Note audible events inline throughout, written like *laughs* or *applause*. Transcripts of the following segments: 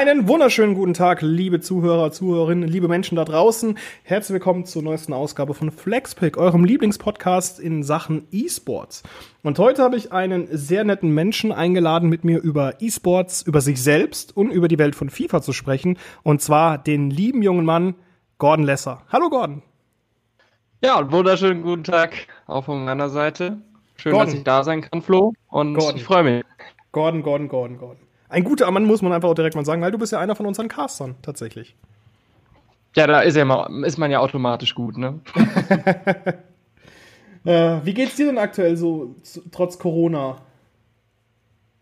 Einen wunderschönen guten Tag, liebe Zuhörer, Zuhörerinnen, liebe Menschen da draußen. Herzlich willkommen zur neuesten Ausgabe von Flexpick, eurem Lieblingspodcast in Sachen E-Sports. Und heute habe ich einen sehr netten Menschen eingeladen, mit mir über E-Sports, über sich selbst und über die Welt von FIFA zu sprechen. Und zwar den lieben jungen Mann Gordon Lesser. Hallo Gordon. Ja, wunderschönen guten Tag auch von meiner Seite. Schön, Gordon. dass ich da sein kann, Flo. Und Gordon. ich freue mich. Gordon, Gordon, Gordon, Gordon. Ein guter Mann muss man einfach auch direkt mal sagen, weil du bist ja einer von unseren Castern, tatsächlich. Ja, da ist, ja mal, ist man ja automatisch gut, ne? *laughs* äh, wie geht's dir denn aktuell so, trotz Corona?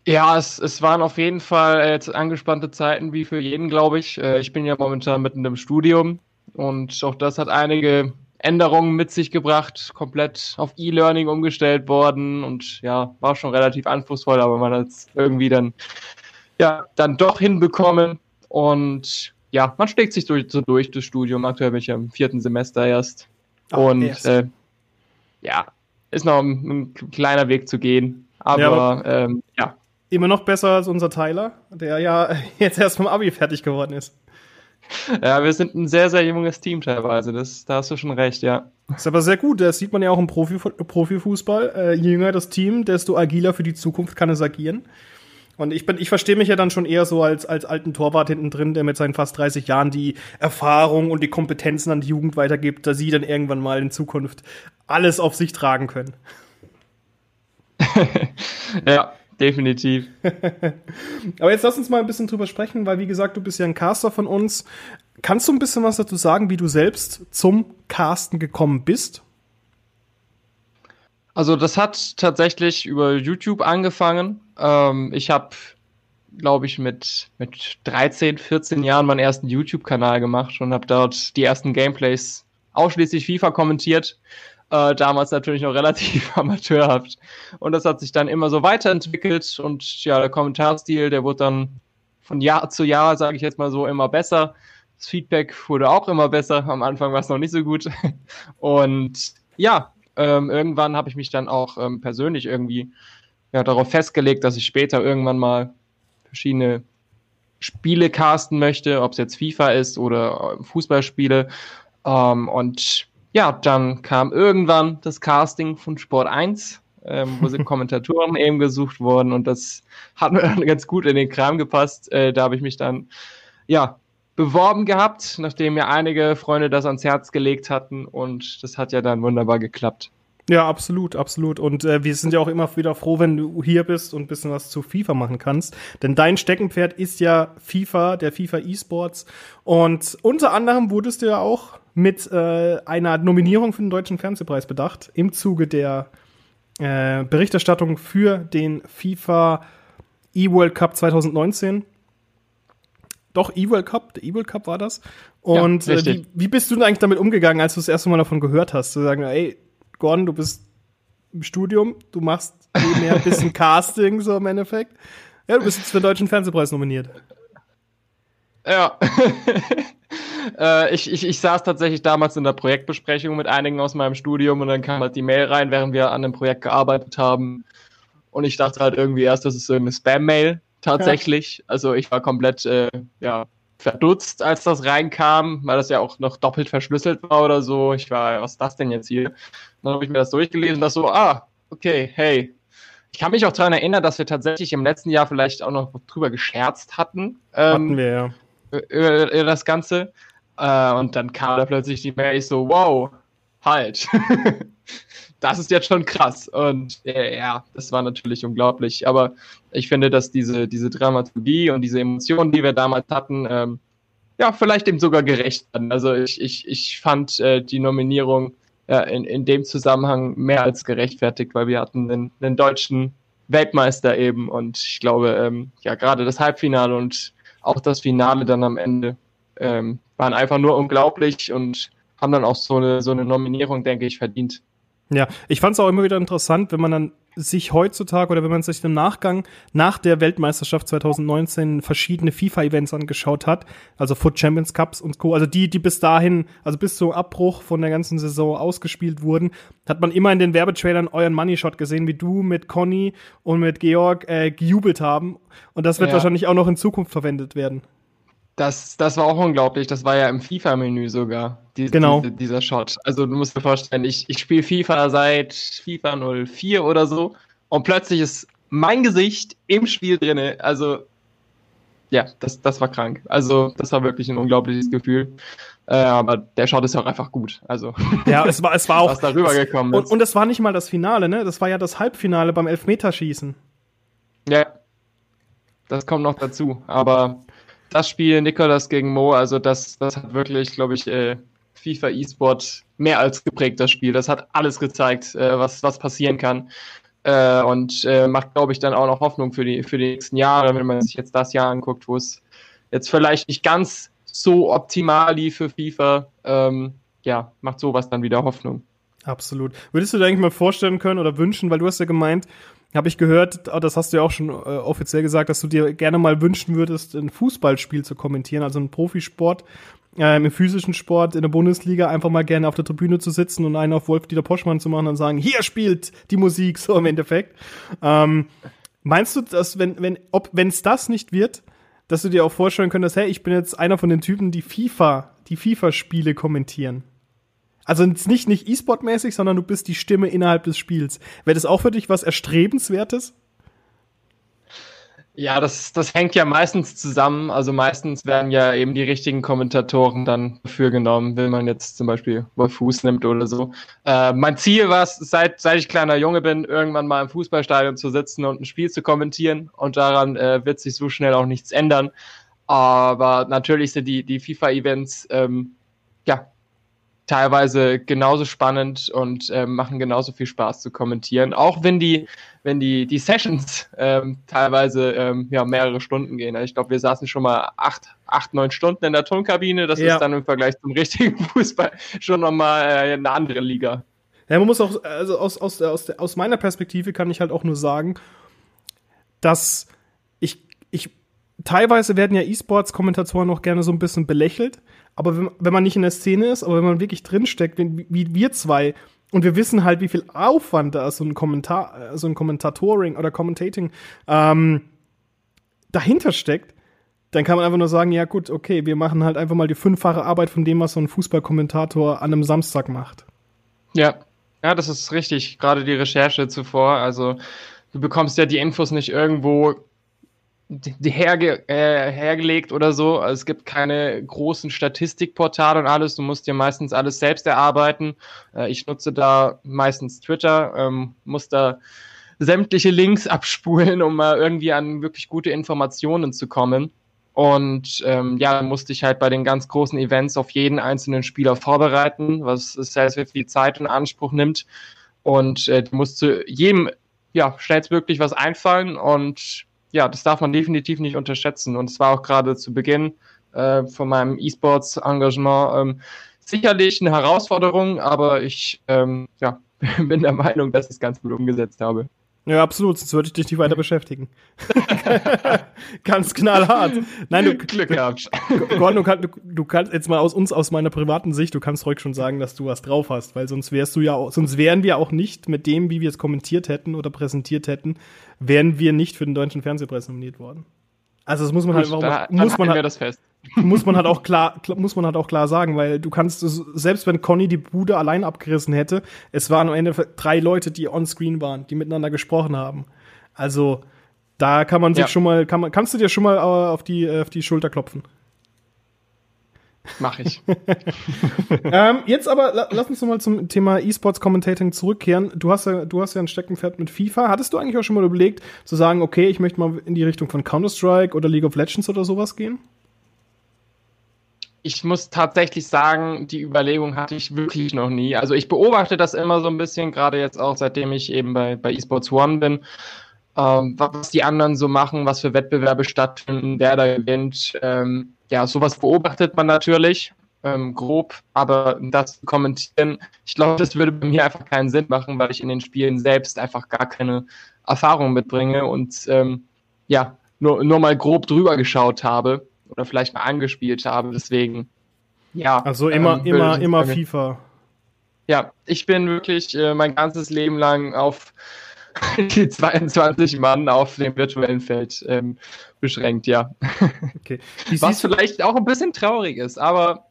Ja, es, es waren auf jeden Fall jetzt angespannte Zeiten, wie für jeden, glaube ich. Äh, ich bin ja momentan mitten im Studium und auch das hat einige Änderungen mit sich gebracht, komplett auf E-Learning umgestellt worden und ja, war schon relativ anspruchsvoll, aber man hat es irgendwie dann ja, dann doch hinbekommen. Und ja, man schlägt sich durch, so durch das Studium. Aktuell bin ich ja im vierten Semester erst. Ach, und erst. Äh, ja, ist noch ein, ein, kleiner Weg zu gehen. Aber, ja, aber ähm, ja. Immer noch besser als unser Tyler, der ja *laughs* jetzt erst vom Abi fertig geworden ist. Ja, wir sind ein sehr, sehr junges Team teilweise. Das, da hast du schon recht, ja. ist aber sehr gut. Das sieht man ja auch im Profi, Profifußball. Äh, je jünger das Team, desto agiler für die Zukunft kann es agieren. Und ich bin, ich verstehe mich ja dann schon eher so als, als alten Torwart hinten drin, der mit seinen fast 30 Jahren die Erfahrung und die Kompetenzen an die Jugend weitergibt, dass sie dann irgendwann mal in Zukunft alles auf sich tragen können. *laughs* ja, definitiv. *laughs* Aber jetzt lass uns mal ein bisschen drüber sprechen, weil wie gesagt, du bist ja ein Caster von uns. Kannst du ein bisschen was dazu sagen, wie du selbst zum Casten gekommen bist? Also das hat tatsächlich über YouTube angefangen. Ähm, ich habe, glaube ich, mit, mit 13, 14 Jahren meinen ersten YouTube-Kanal gemacht und habe dort die ersten Gameplays ausschließlich FIFA kommentiert. Äh, damals natürlich noch relativ *laughs* amateurhaft. Und das hat sich dann immer so weiterentwickelt und ja, der Kommentarstil, der wurde dann von Jahr zu Jahr, sage ich jetzt mal so, immer besser. Das Feedback wurde auch immer besser. Am Anfang war es noch nicht so gut. *laughs* Und ja, ähm, irgendwann habe ich mich dann auch ähm, persönlich irgendwie ja, darauf festgelegt, dass ich später irgendwann mal verschiedene Spiele casten möchte, ob es jetzt FIFA ist oder äh, Fußballspiele. Ähm, und ja, dann kam irgendwann das Casting von Sport 1, ähm, wo sind *laughs* Kommentatoren eben gesucht wurden und das hat mir dann ganz gut in den Kram gepasst. Äh, da habe ich mich dann ja beworben gehabt, nachdem mir einige Freunde das ans Herz gelegt hatten und das hat ja dann wunderbar geklappt. Ja, absolut, absolut. Und äh, wir sind ja auch immer wieder froh, wenn du hier bist und ein bisschen was zu FIFA machen kannst. Denn dein Steckenpferd ist ja FIFA, der FIFA eSports. Und unter anderem wurdest du ja auch mit äh, einer Nominierung für den Deutschen Fernsehpreis bedacht, im Zuge der äh, Berichterstattung für den FIFA eWorld Cup 2019 doch, E-World Cup, der E-World Cup war das. Und ja, äh, wie, wie bist du denn eigentlich damit umgegangen, als du das erste Mal davon gehört hast? Zu sagen, ey, Gordon, du bist im Studium, du machst mehr ein bisschen *laughs* Casting, so im Endeffekt. Ja, du bist jetzt für den Deutschen Fernsehpreis nominiert. Ja. *laughs* äh, ich, ich, ich saß tatsächlich damals in der Projektbesprechung mit einigen aus meinem Studium und dann kam halt die Mail rein, während wir an dem Projekt gearbeitet haben. Und ich dachte halt irgendwie erst, das ist so eine Spam-Mail tatsächlich. Ja. Also ich war komplett äh, ja, verdutzt, als das reinkam, weil das ja auch noch doppelt verschlüsselt war oder so. Ich war, was ist das denn jetzt hier? Dann habe ich mir das durchgelesen und das so, ah, okay, hey. Ich kann mich auch daran erinnern, dass wir tatsächlich im letzten Jahr vielleicht auch noch drüber gescherzt hatten. Ähm, hatten wir, ja. Über, über das Ganze. Äh, und dann kam da plötzlich die Mail, ich so, wow, halt. *laughs* das ist jetzt schon krass. Und äh, ja, das war natürlich unglaublich. Aber ich finde, dass diese, diese Dramaturgie und diese Emotionen, die wir damals hatten, ähm, ja, vielleicht dem sogar gerecht werden. Also ich, ich, ich fand äh, die Nominierung ja, in, in dem Zusammenhang mehr als gerechtfertigt, weil wir hatten einen, einen deutschen Weltmeister eben und ich glaube, ähm, ja, gerade das Halbfinale und auch das Finale dann am Ende ähm, waren einfach nur unglaublich und haben dann auch so eine, so eine Nominierung, denke ich, verdient. Ja, ich fand es auch immer wieder interessant, wenn man dann sich heutzutage oder wenn man sich im Nachgang nach der Weltmeisterschaft 2019 verschiedene FIFA-Events angeschaut hat, also Foot Champions Cups und Co., also die, die bis dahin, also bis zum Abbruch von der ganzen Saison ausgespielt wurden, hat man immer in den Werbetrailern euren Money Shot gesehen, wie du mit Conny und mit Georg äh, gejubelt haben. Und das wird ja. wahrscheinlich auch noch in Zukunft verwendet werden. Das, das war auch unglaublich. Das war ja im FIFA-Menü sogar. Die, genau. Diese, dieser Shot. Also du musst dir vorstellen, ich, ich spiele FIFA seit FIFA 04 oder so und plötzlich ist mein Gesicht im Spiel drinne. Also ja, das, das war krank. Also das war wirklich ein unglaubliches Gefühl. Äh, aber der Shot ist ja auch einfach gut. Also ja, es war, es war *laughs* auch was darüber gekommen ist. Und, und es war nicht mal das Finale, ne? Das war ja das Halbfinale beim Elfmeterschießen. Ja, das kommt noch dazu. Aber das Spiel Nikolas gegen Mo, also das, das hat wirklich, glaube ich, äh, FIFA E-Sport mehr als geprägt, das Spiel. Das hat alles gezeigt, äh, was, was passieren kann. Äh, und äh, macht, glaube ich, dann auch noch Hoffnung für die, für die nächsten Jahre, wenn man sich jetzt das Jahr anguckt, wo es jetzt vielleicht nicht ganz so optimal lief für FIFA. Ähm, ja, macht sowas dann wieder Hoffnung. Absolut. Würdest du dir eigentlich mal vorstellen können oder wünschen, weil du hast ja gemeint, habe ich gehört, oh, das hast du ja auch schon äh, offiziell gesagt, dass du dir gerne mal wünschen würdest, ein Fußballspiel zu kommentieren, also einen Profisport, äh, im physischen Sport in der Bundesliga einfach mal gerne auf der Tribüne zu sitzen und einen auf Wolf-Dieter Poschmann zu machen und sagen, hier spielt die Musik, *laughs* so im Endeffekt. Ähm, meinst du, dass wenn, wenn, ob, wenn es das nicht wird, dass du dir auch vorstellen könntest, hey, ich bin jetzt einer von den Typen, die FIFA, die FIFA-Spiele kommentieren? Also nicht, nicht E-Sport-mäßig, sondern du bist die Stimme innerhalb des Spiels. Wäre das auch für dich was Erstrebenswertes? Ja, das, das hängt ja meistens zusammen. Also meistens werden ja eben die richtigen Kommentatoren dann dafür genommen, wenn man jetzt zum Beispiel Wolf Fuß nimmt oder so. Äh, mein Ziel war es, seit, seit ich kleiner Junge bin, irgendwann mal im Fußballstadion zu sitzen und ein Spiel zu kommentieren. Und daran äh, wird sich so schnell auch nichts ändern. Aber natürlich sind die, die FIFA-Events ähm, teilweise genauso spannend und äh, machen genauso viel Spaß zu kommentieren. Auch wenn die, wenn die, die Sessions ähm, teilweise ähm, ja, mehrere Stunden gehen. Also ich glaube, wir saßen schon mal acht, acht, neun Stunden in der Tonkabine. Das ja. ist dann im Vergleich zum richtigen *laughs* Fußball schon nochmal äh, eine andere Liga. Ja, man muss auch, also aus, aus, aus, aus meiner Perspektive kann ich halt auch nur sagen, dass ich, ich, teilweise werden ja E-Sports-Kommentatoren auch gerne so ein bisschen belächelt aber wenn, wenn man nicht in der Szene ist, aber wenn man wirklich drinsteckt, wie, wie wir zwei, und wir wissen halt, wie viel Aufwand da so ein Kommentar, so ein Kommentatoring oder Commentating ähm, dahinter steckt, dann kann man einfach nur sagen, ja gut, okay, wir machen halt einfach mal die fünffache Arbeit von dem, was so ein Fußballkommentator an einem Samstag macht. Ja, ja, das ist richtig. Gerade die Recherche zuvor. Also du bekommst ja die Infos nicht irgendwo herge äh, hergelegt oder so. Also es gibt keine großen Statistikportale und alles. Du musst dir meistens alles selbst erarbeiten. Äh, ich nutze da meistens Twitter, ähm, muss da sämtliche Links *laughs* abspulen, um mal irgendwie an wirklich gute Informationen zu kommen. Und ähm, ja, musste ich halt bei den ganz großen Events auf jeden einzelnen Spieler vorbereiten, was sehr, sehr viel Zeit in Anspruch nimmt. Und äh, du musst zu jedem ja, schnellstmöglich was einfallen und ja, das darf man definitiv nicht unterschätzen. Und es war auch gerade zu Beginn äh, von meinem E-Sports-Engagement ähm, sicherlich eine Herausforderung, aber ich ähm, ja, *laughs* bin der Meinung, dass ich es ganz gut umgesetzt habe. Ja, absolut, sonst würde ich dich nicht weiter beschäftigen. *laughs* Ganz knallhart. Nein, du, Glück gehabt. Gordon, du, du, du, kannst jetzt mal aus uns, aus meiner privaten Sicht, du kannst ruhig schon sagen, dass du was drauf hast, weil sonst wärst du ja, auch, sonst wären wir auch nicht mit dem, wie wir es kommentiert hätten oder präsentiert hätten, wären wir nicht für den deutschen Fernsehpreis nominiert worden. Also das muss man halt, warum, da, muss man halt, das fest. Muss man halt auch klar, muss man halt auch klar sagen, weil du kannst, selbst wenn Conny die Bude allein abgerissen hätte, es waren am Ende drei Leute, die on Screen waren, die miteinander gesprochen haben. Also, da kann man sich ja. schon mal, kann man, kannst du dir schon mal äh, auf die, äh, auf die Schulter klopfen. Mach ich. *laughs* ähm, jetzt aber la lass uns noch mal zum Thema E-Sports Commentating zurückkehren. Du hast ja, du hast ja ein Steckenpferd mit FIFA. Hattest du eigentlich auch schon mal überlegt, zu sagen, okay, ich möchte mal in die Richtung von Counter-Strike oder League of Legends oder sowas gehen? Ich muss tatsächlich sagen, die Überlegung hatte ich wirklich noch nie. Also ich beobachte das immer so ein bisschen, gerade jetzt auch seitdem ich eben bei, bei eSports One bin, ähm, was die anderen so machen, was für Wettbewerbe stattfinden, wer da gewinnt. Ähm, ja, sowas beobachtet man natürlich, ähm, grob, aber das zu kommentieren, ich glaube, das würde bei mir einfach keinen Sinn machen, weil ich in den Spielen selbst einfach gar keine Erfahrung mitbringe und ähm, ja, nur, nur mal grob drüber geschaut habe oder vielleicht mal angespielt habe, deswegen, ja. Also immer, ähm, immer, immer FIFA. Ja, ich bin wirklich äh, mein ganzes Leben lang auf *laughs* die 22 Mann auf dem virtuellen Feld ähm, beschränkt, ja. Okay. Was vielleicht auch ein bisschen traurig ist, aber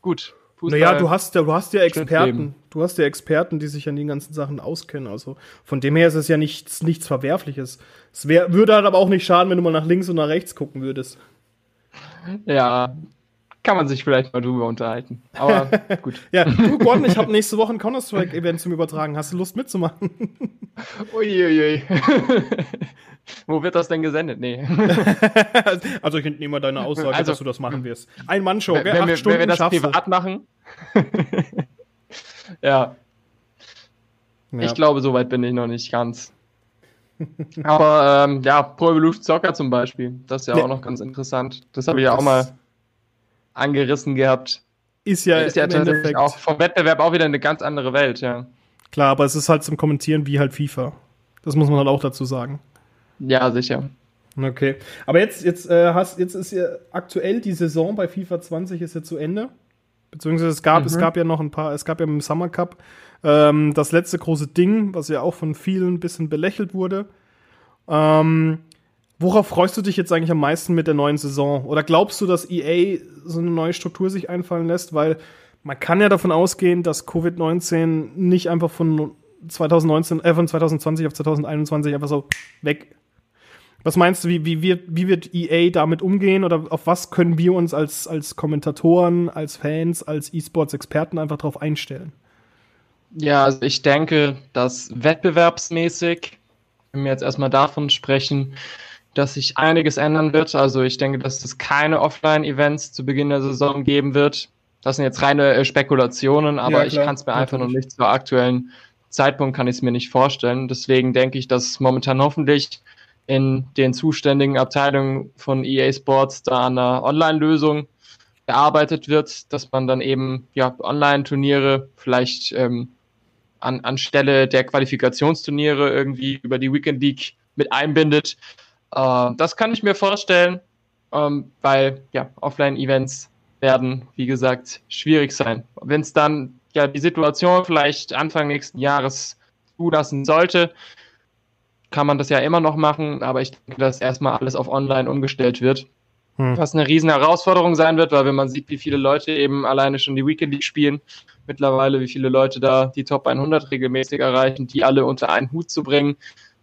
gut. Fußball naja, du hast ja, du hast ja Experten, du hast ja Experten, die sich an den ganzen Sachen auskennen. Also von dem her ist es ja nichts, nichts Verwerfliches. Es wär, würde halt aber auch nicht schaden, wenn du mal nach links und nach rechts gucken würdest. Ja, kann man sich vielleicht mal drüber unterhalten. Aber *laughs* gut. ja, *laughs* du, Gordon, ich habe nächste Woche ein Counter-Strike-Event zum Übertragen. Hast du Lust mitzumachen? *laughs* Uiuiui. Wo wird das denn gesendet? Nee. also ich entnehme deine Aussage, also, dass du das machen wirst. Ein Mann-Show, wenn, wenn, wir, wenn wir das privat du. machen. ja. ja. Ich glaube, so weit bin ich noch nicht ganz. Aber ähm, ja, Pro Evolution Soccer zum Beispiel, das ist ja, ja. auch noch ganz interessant. Das habe ich ja auch mal angerissen gehabt. Ist ja, ist ja tatsächlich auch vom Wettbewerb auch wieder eine ganz andere Welt, ja. Klar, aber es ist halt zum Kommentieren wie halt FIFA. Das muss man halt auch dazu sagen. Ja, sicher. Okay. Aber jetzt, jetzt, äh, hast, jetzt ist ja aktuell die Saison bei FIFA 20 ist ja zu Ende. Beziehungsweise es gab, mhm. es gab ja noch ein paar, es gab ja im Summer Cup ähm, das letzte große Ding, was ja auch von vielen ein bisschen belächelt wurde. Ähm, Worauf freust du dich jetzt eigentlich am meisten mit der neuen Saison? Oder glaubst du, dass EA so eine neue Struktur sich einfallen lässt? Weil man kann ja davon ausgehen, dass Covid-19 nicht einfach von 2019, äh, von 2020 auf 2021 einfach so weg. Was meinst du, wie, wie, wird, wie wird EA damit umgehen oder auf was können wir uns als, als Kommentatoren, als Fans, als E-Sports-Experten einfach darauf einstellen? Ja, also ich denke, dass wettbewerbsmäßig, wenn wir jetzt erstmal davon sprechen, dass sich einiges ändern wird. Also ich denke, dass es keine Offline-Events zu Beginn der Saison geben wird. Das sind jetzt reine äh, Spekulationen, aber ja, ich kann es mir einfach noch nicht zur aktuellen Zeitpunkt kann ich es mir nicht vorstellen. Deswegen denke ich, dass momentan hoffentlich in den zuständigen Abteilungen von EA Sports da an einer Online-Lösung gearbeitet wird, dass man dann eben ja Online-Turniere vielleicht ähm, an, anstelle der Qualifikationsturniere irgendwie über die Weekend League mit einbindet. Äh, das kann ich mir vorstellen, ähm, weil ja, Offline-Events werden, wie gesagt, schwierig sein. Wenn es dann ja die Situation vielleicht Anfang nächsten Jahres zulassen sollte, kann man das ja immer noch machen, aber ich denke, dass erstmal alles auf online umgestellt wird. Hm. Was eine riesen Herausforderung sein wird, weil wenn man sieht, wie viele Leute eben alleine schon die Weekend League spielen, mittlerweile, wie viele Leute da die Top 100 regelmäßig erreichen, die alle unter einen Hut zu bringen,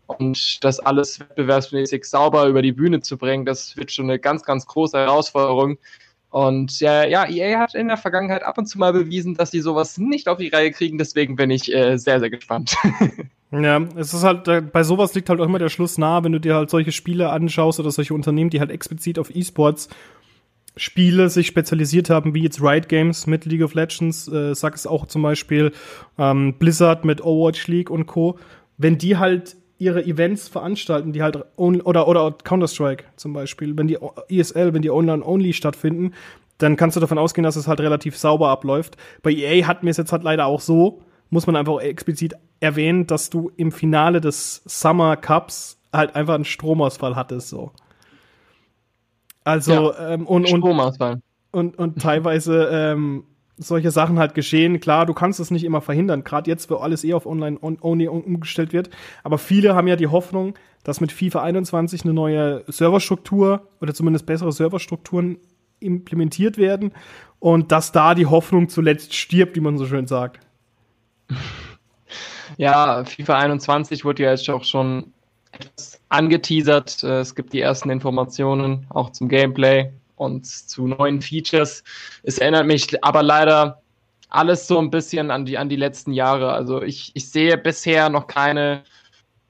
und das alles wettbewerbsmäßig sauber über die Bühne zu bringen, das wird schon eine ganz, ganz große Herausforderung. Und ja, ja, EA hat in der Vergangenheit ab und zu mal bewiesen, dass sie sowas nicht auf die Reihe kriegen. Deswegen bin ich äh, sehr, sehr gespannt. *laughs* ja, es ist halt, äh, bei sowas liegt halt auch immer der Schluss nahe, wenn du dir halt solche Spiele anschaust oder solche Unternehmen, die halt explizit auf E-Sports Spiele sich spezialisiert haben, wie jetzt Riot Games mit League of Legends, äh, sag es auch zum Beispiel ähm, Blizzard mit Overwatch League und Co. Wenn die halt ihre Events veranstalten, die halt oder oder Counter-Strike zum Beispiel, wenn die ESL, wenn die online-only stattfinden, dann kannst du davon ausgehen, dass es halt relativ sauber abläuft. Bei EA hatten wir es jetzt halt leider auch so, muss man einfach explizit erwähnen, dass du im Finale des Summer Cups halt einfach einen Stromausfall hattest, so. Also, ja, ähm, und, und, Stromausfall. Und, und teilweise, ähm, solche Sachen halt geschehen. Klar, du kannst es nicht immer verhindern, gerade jetzt, wo alles eh auf Online-Only umgestellt wird. Aber viele haben ja die Hoffnung, dass mit FIFA 21 eine neue Serverstruktur oder zumindest bessere Serverstrukturen implementiert werden und dass da die Hoffnung zuletzt stirbt, wie man so schön sagt. *laughs* Ja, FIFA 21 wurde ja jetzt auch schon angeteasert. Es gibt die ersten Informationen auch zum Gameplay und zu neuen Features. Es erinnert mich aber leider alles so ein bisschen an die, an die letzten Jahre. Also ich, ich sehe bisher noch keine,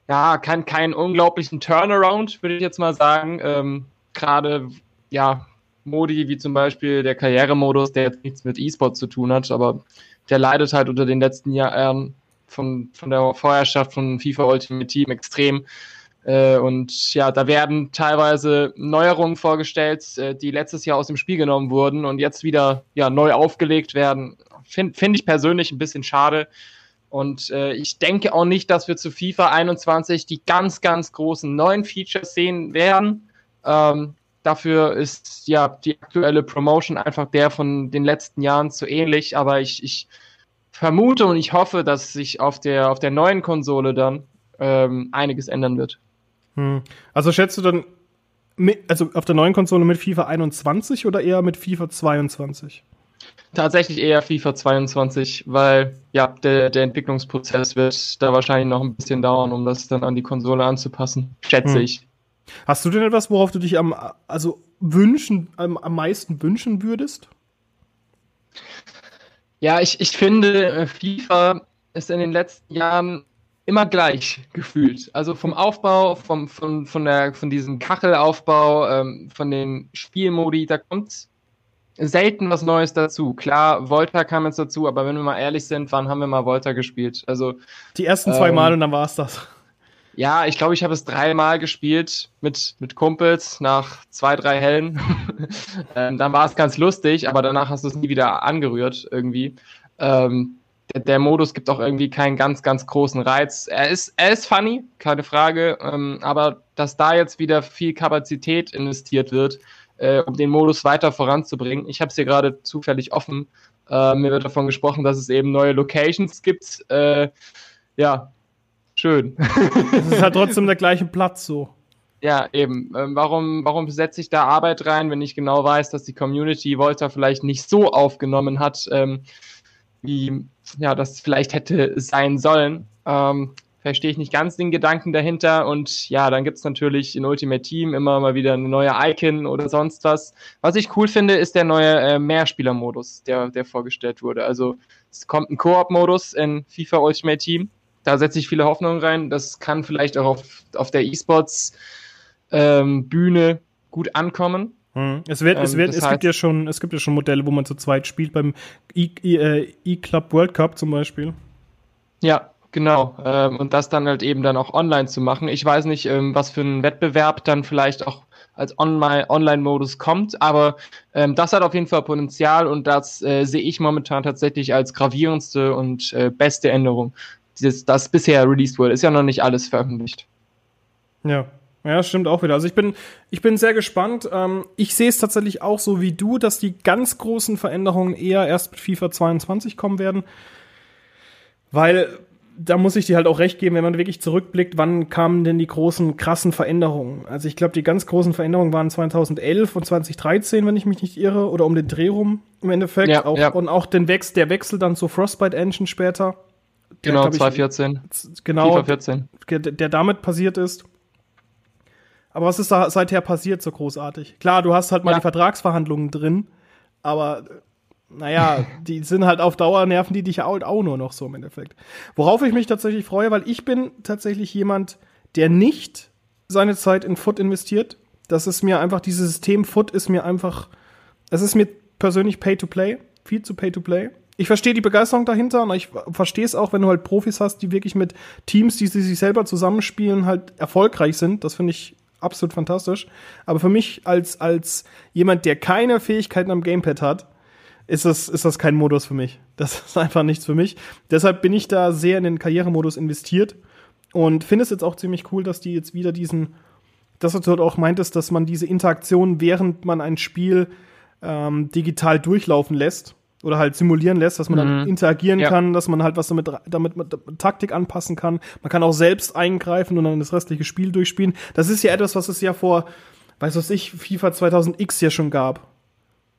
ja, keinen kein unglaublichen Turnaround, würde ich jetzt mal sagen. Ähm, Gerade, ja, Modi wie zum Beispiel der Karrieremodus, der jetzt nichts mit E-Sport zu tun hat, aber der leidet halt unter den letzten Jahren von, von der Vorherrschaft von FIFA Ultimate Team extrem. Äh, und ja, da werden teilweise Neuerungen vorgestellt, äh, die letztes Jahr aus dem Spiel genommen wurden und jetzt wieder ja, neu aufgelegt werden. Finde find ich persönlich ein bisschen schade. Und äh, ich denke auch nicht, dass wir zu FIFA 21 die ganz, ganz großen neuen Features sehen werden. Ähm, dafür ist ja die aktuelle Promotion einfach der von den letzten Jahren zu ähnlich. Aber ich, ich vermute und ich hoffe, dass sich auf der, auf der neuen Konsole dann ähm, einiges ändern wird. Hm. Also schätzt du dann, mit, also auf der neuen Konsole mit FIFA 21 oder eher mit FIFA 22? Tatsächlich eher FIFA 22, weil ja, der, der Entwicklungsprozess wird da wahrscheinlich noch ein bisschen dauern, um das dann an die Konsole anzupassen, schätze hm. ich. Hast du denn etwas, worauf du dich am, also wünschen, am, am meisten wünschen würdest? Ja, ich, ich finde, äh, FIFA ist in den letzten Jahren immer gleich gefühlt. Also vom Aufbau, vom, von, von, der, von diesem Kachelaufbau, ähm, von den Spielmodi, da kommt selten was Neues dazu. Klar, Volta kam jetzt dazu, aber wenn wir mal ehrlich sind, wann haben wir mal Volta gespielt? Also die ersten zwei ähm, Mal und dann war es das. Ja, ich glaube, ich habe es dreimal gespielt mit, mit Kumpels nach zwei, drei Hellen. *laughs* ähm, dann war es ganz lustig, aber danach hast du es nie wieder angerührt irgendwie. Ähm, der, der, Modus gibt auch irgendwie keinen ganz, ganz großen Reiz. Er ist, er ist funny, keine Frage, ähm, aber dass da jetzt wieder viel Kapazität investiert wird, äh, um den Modus weiter voranzubringen. Ich habe es hier gerade zufällig offen. Äh, mir wird davon gesprochen, dass es eben neue Locations gibt. Äh, ja, schön. *laughs* Es ist halt trotzdem der gleiche Platz so. Ja, eben. Ähm, warum, warum setze ich da Arbeit rein, wenn ich genau weiß, dass die Community Volta vielleicht nicht so aufgenommen hat, ähm, wie ja, das vielleicht hätte sein sollen? Ähm, verstehe ich nicht ganz den Gedanken dahinter. Und ja, dann gibt es natürlich in Ultimate Team immer mal wieder eine neue Icon oder sonst was. Was ich cool finde, ist der neue äh, Mehrspieler-Modus, der, der vorgestellt wurde. Also es kommt ein Koop-Modus in FIFA Ultimate Team da setze ich viele Hoffnungen rein. Das kann vielleicht auch auf, auf der E-Sports ähm, Bühne gut ankommen. Hm. Es, wird, ähm, es, wird, es gibt ja schon, es gibt ja schon Modelle, wo man zu zweit spielt, beim äh, E-Club World Cup zum Beispiel. Ja, genau. Ähm, und das dann halt eben dann auch online zu machen. Ich weiß nicht, ähm, was für ein Wettbewerb dann vielleicht auch als Online-Modus kommt, aber ähm, das hat auf jeden Fall Potenzial und das äh, sehe ich momentan tatsächlich als gravierendste und äh, beste Änderung dieses, das bisher released wurde. Ist ja noch nicht alles veröffentlicht. Ja. Ja, stimmt auch wieder. Also ich bin, ich bin sehr gespannt. Ähm, ich sehe es tatsächlich auch so wie du, dass die ganz großen Veränderungen eher erst mit FIFA 22 kommen werden. Weil da muss ich dir halt auch recht geben, wenn man wirklich zurückblickt, wann kamen denn die großen, krassen Veränderungen? Also ich glaube, die ganz großen Veränderungen waren 2011 und 2013, wenn ich mich nicht irre, oder um den Dreh rum im Endeffekt. Ja, auch, ja. Und auch den Wechsel, der Wechsel dann zu Frostbite Engine später. Genau, 2014. Genau, FIFA 14. Der, der damit passiert ist. Aber was ist da seither passiert so großartig? Klar, du hast halt mal ja. die Vertragsverhandlungen drin, aber naja, die sind halt auf Dauer, nerven die dich auch, auch nur noch so im Endeffekt. Worauf ich mich tatsächlich freue, weil ich bin tatsächlich jemand, der nicht seine Zeit in Foot investiert. Das ist mir einfach, dieses System Foot ist mir einfach, es ist mir persönlich Pay to Play, viel zu Pay to Play ich verstehe die Begeisterung dahinter und ich verstehe es auch, wenn du halt Profis hast, die wirklich mit Teams, die sie sich selber zusammenspielen, halt erfolgreich sind. Das finde ich absolut fantastisch. Aber für mich als, als jemand, der keine Fähigkeiten am Gamepad hat, ist das, ist das kein Modus für mich. Das ist *laughs* einfach nichts für mich. Deshalb bin ich da sehr in den Karrieremodus investiert und finde es jetzt auch ziemlich cool, dass die jetzt wieder diesen, dass du dort auch meintest, dass man diese Interaktion, während man ein Spiel ähm, digital durchlaufen lässt, oder halt simulieren lässt, dass man mhm. dann interagieren ja. kann, dass man halt was damit, damit mit Taktik anpassen kann. Man kann auch selbst eingreifen und dann das restliche Spiel durchspielen. Das ist ja etwas, was es ja vor, weiß was ich, FIFA 2000X ja schon gab.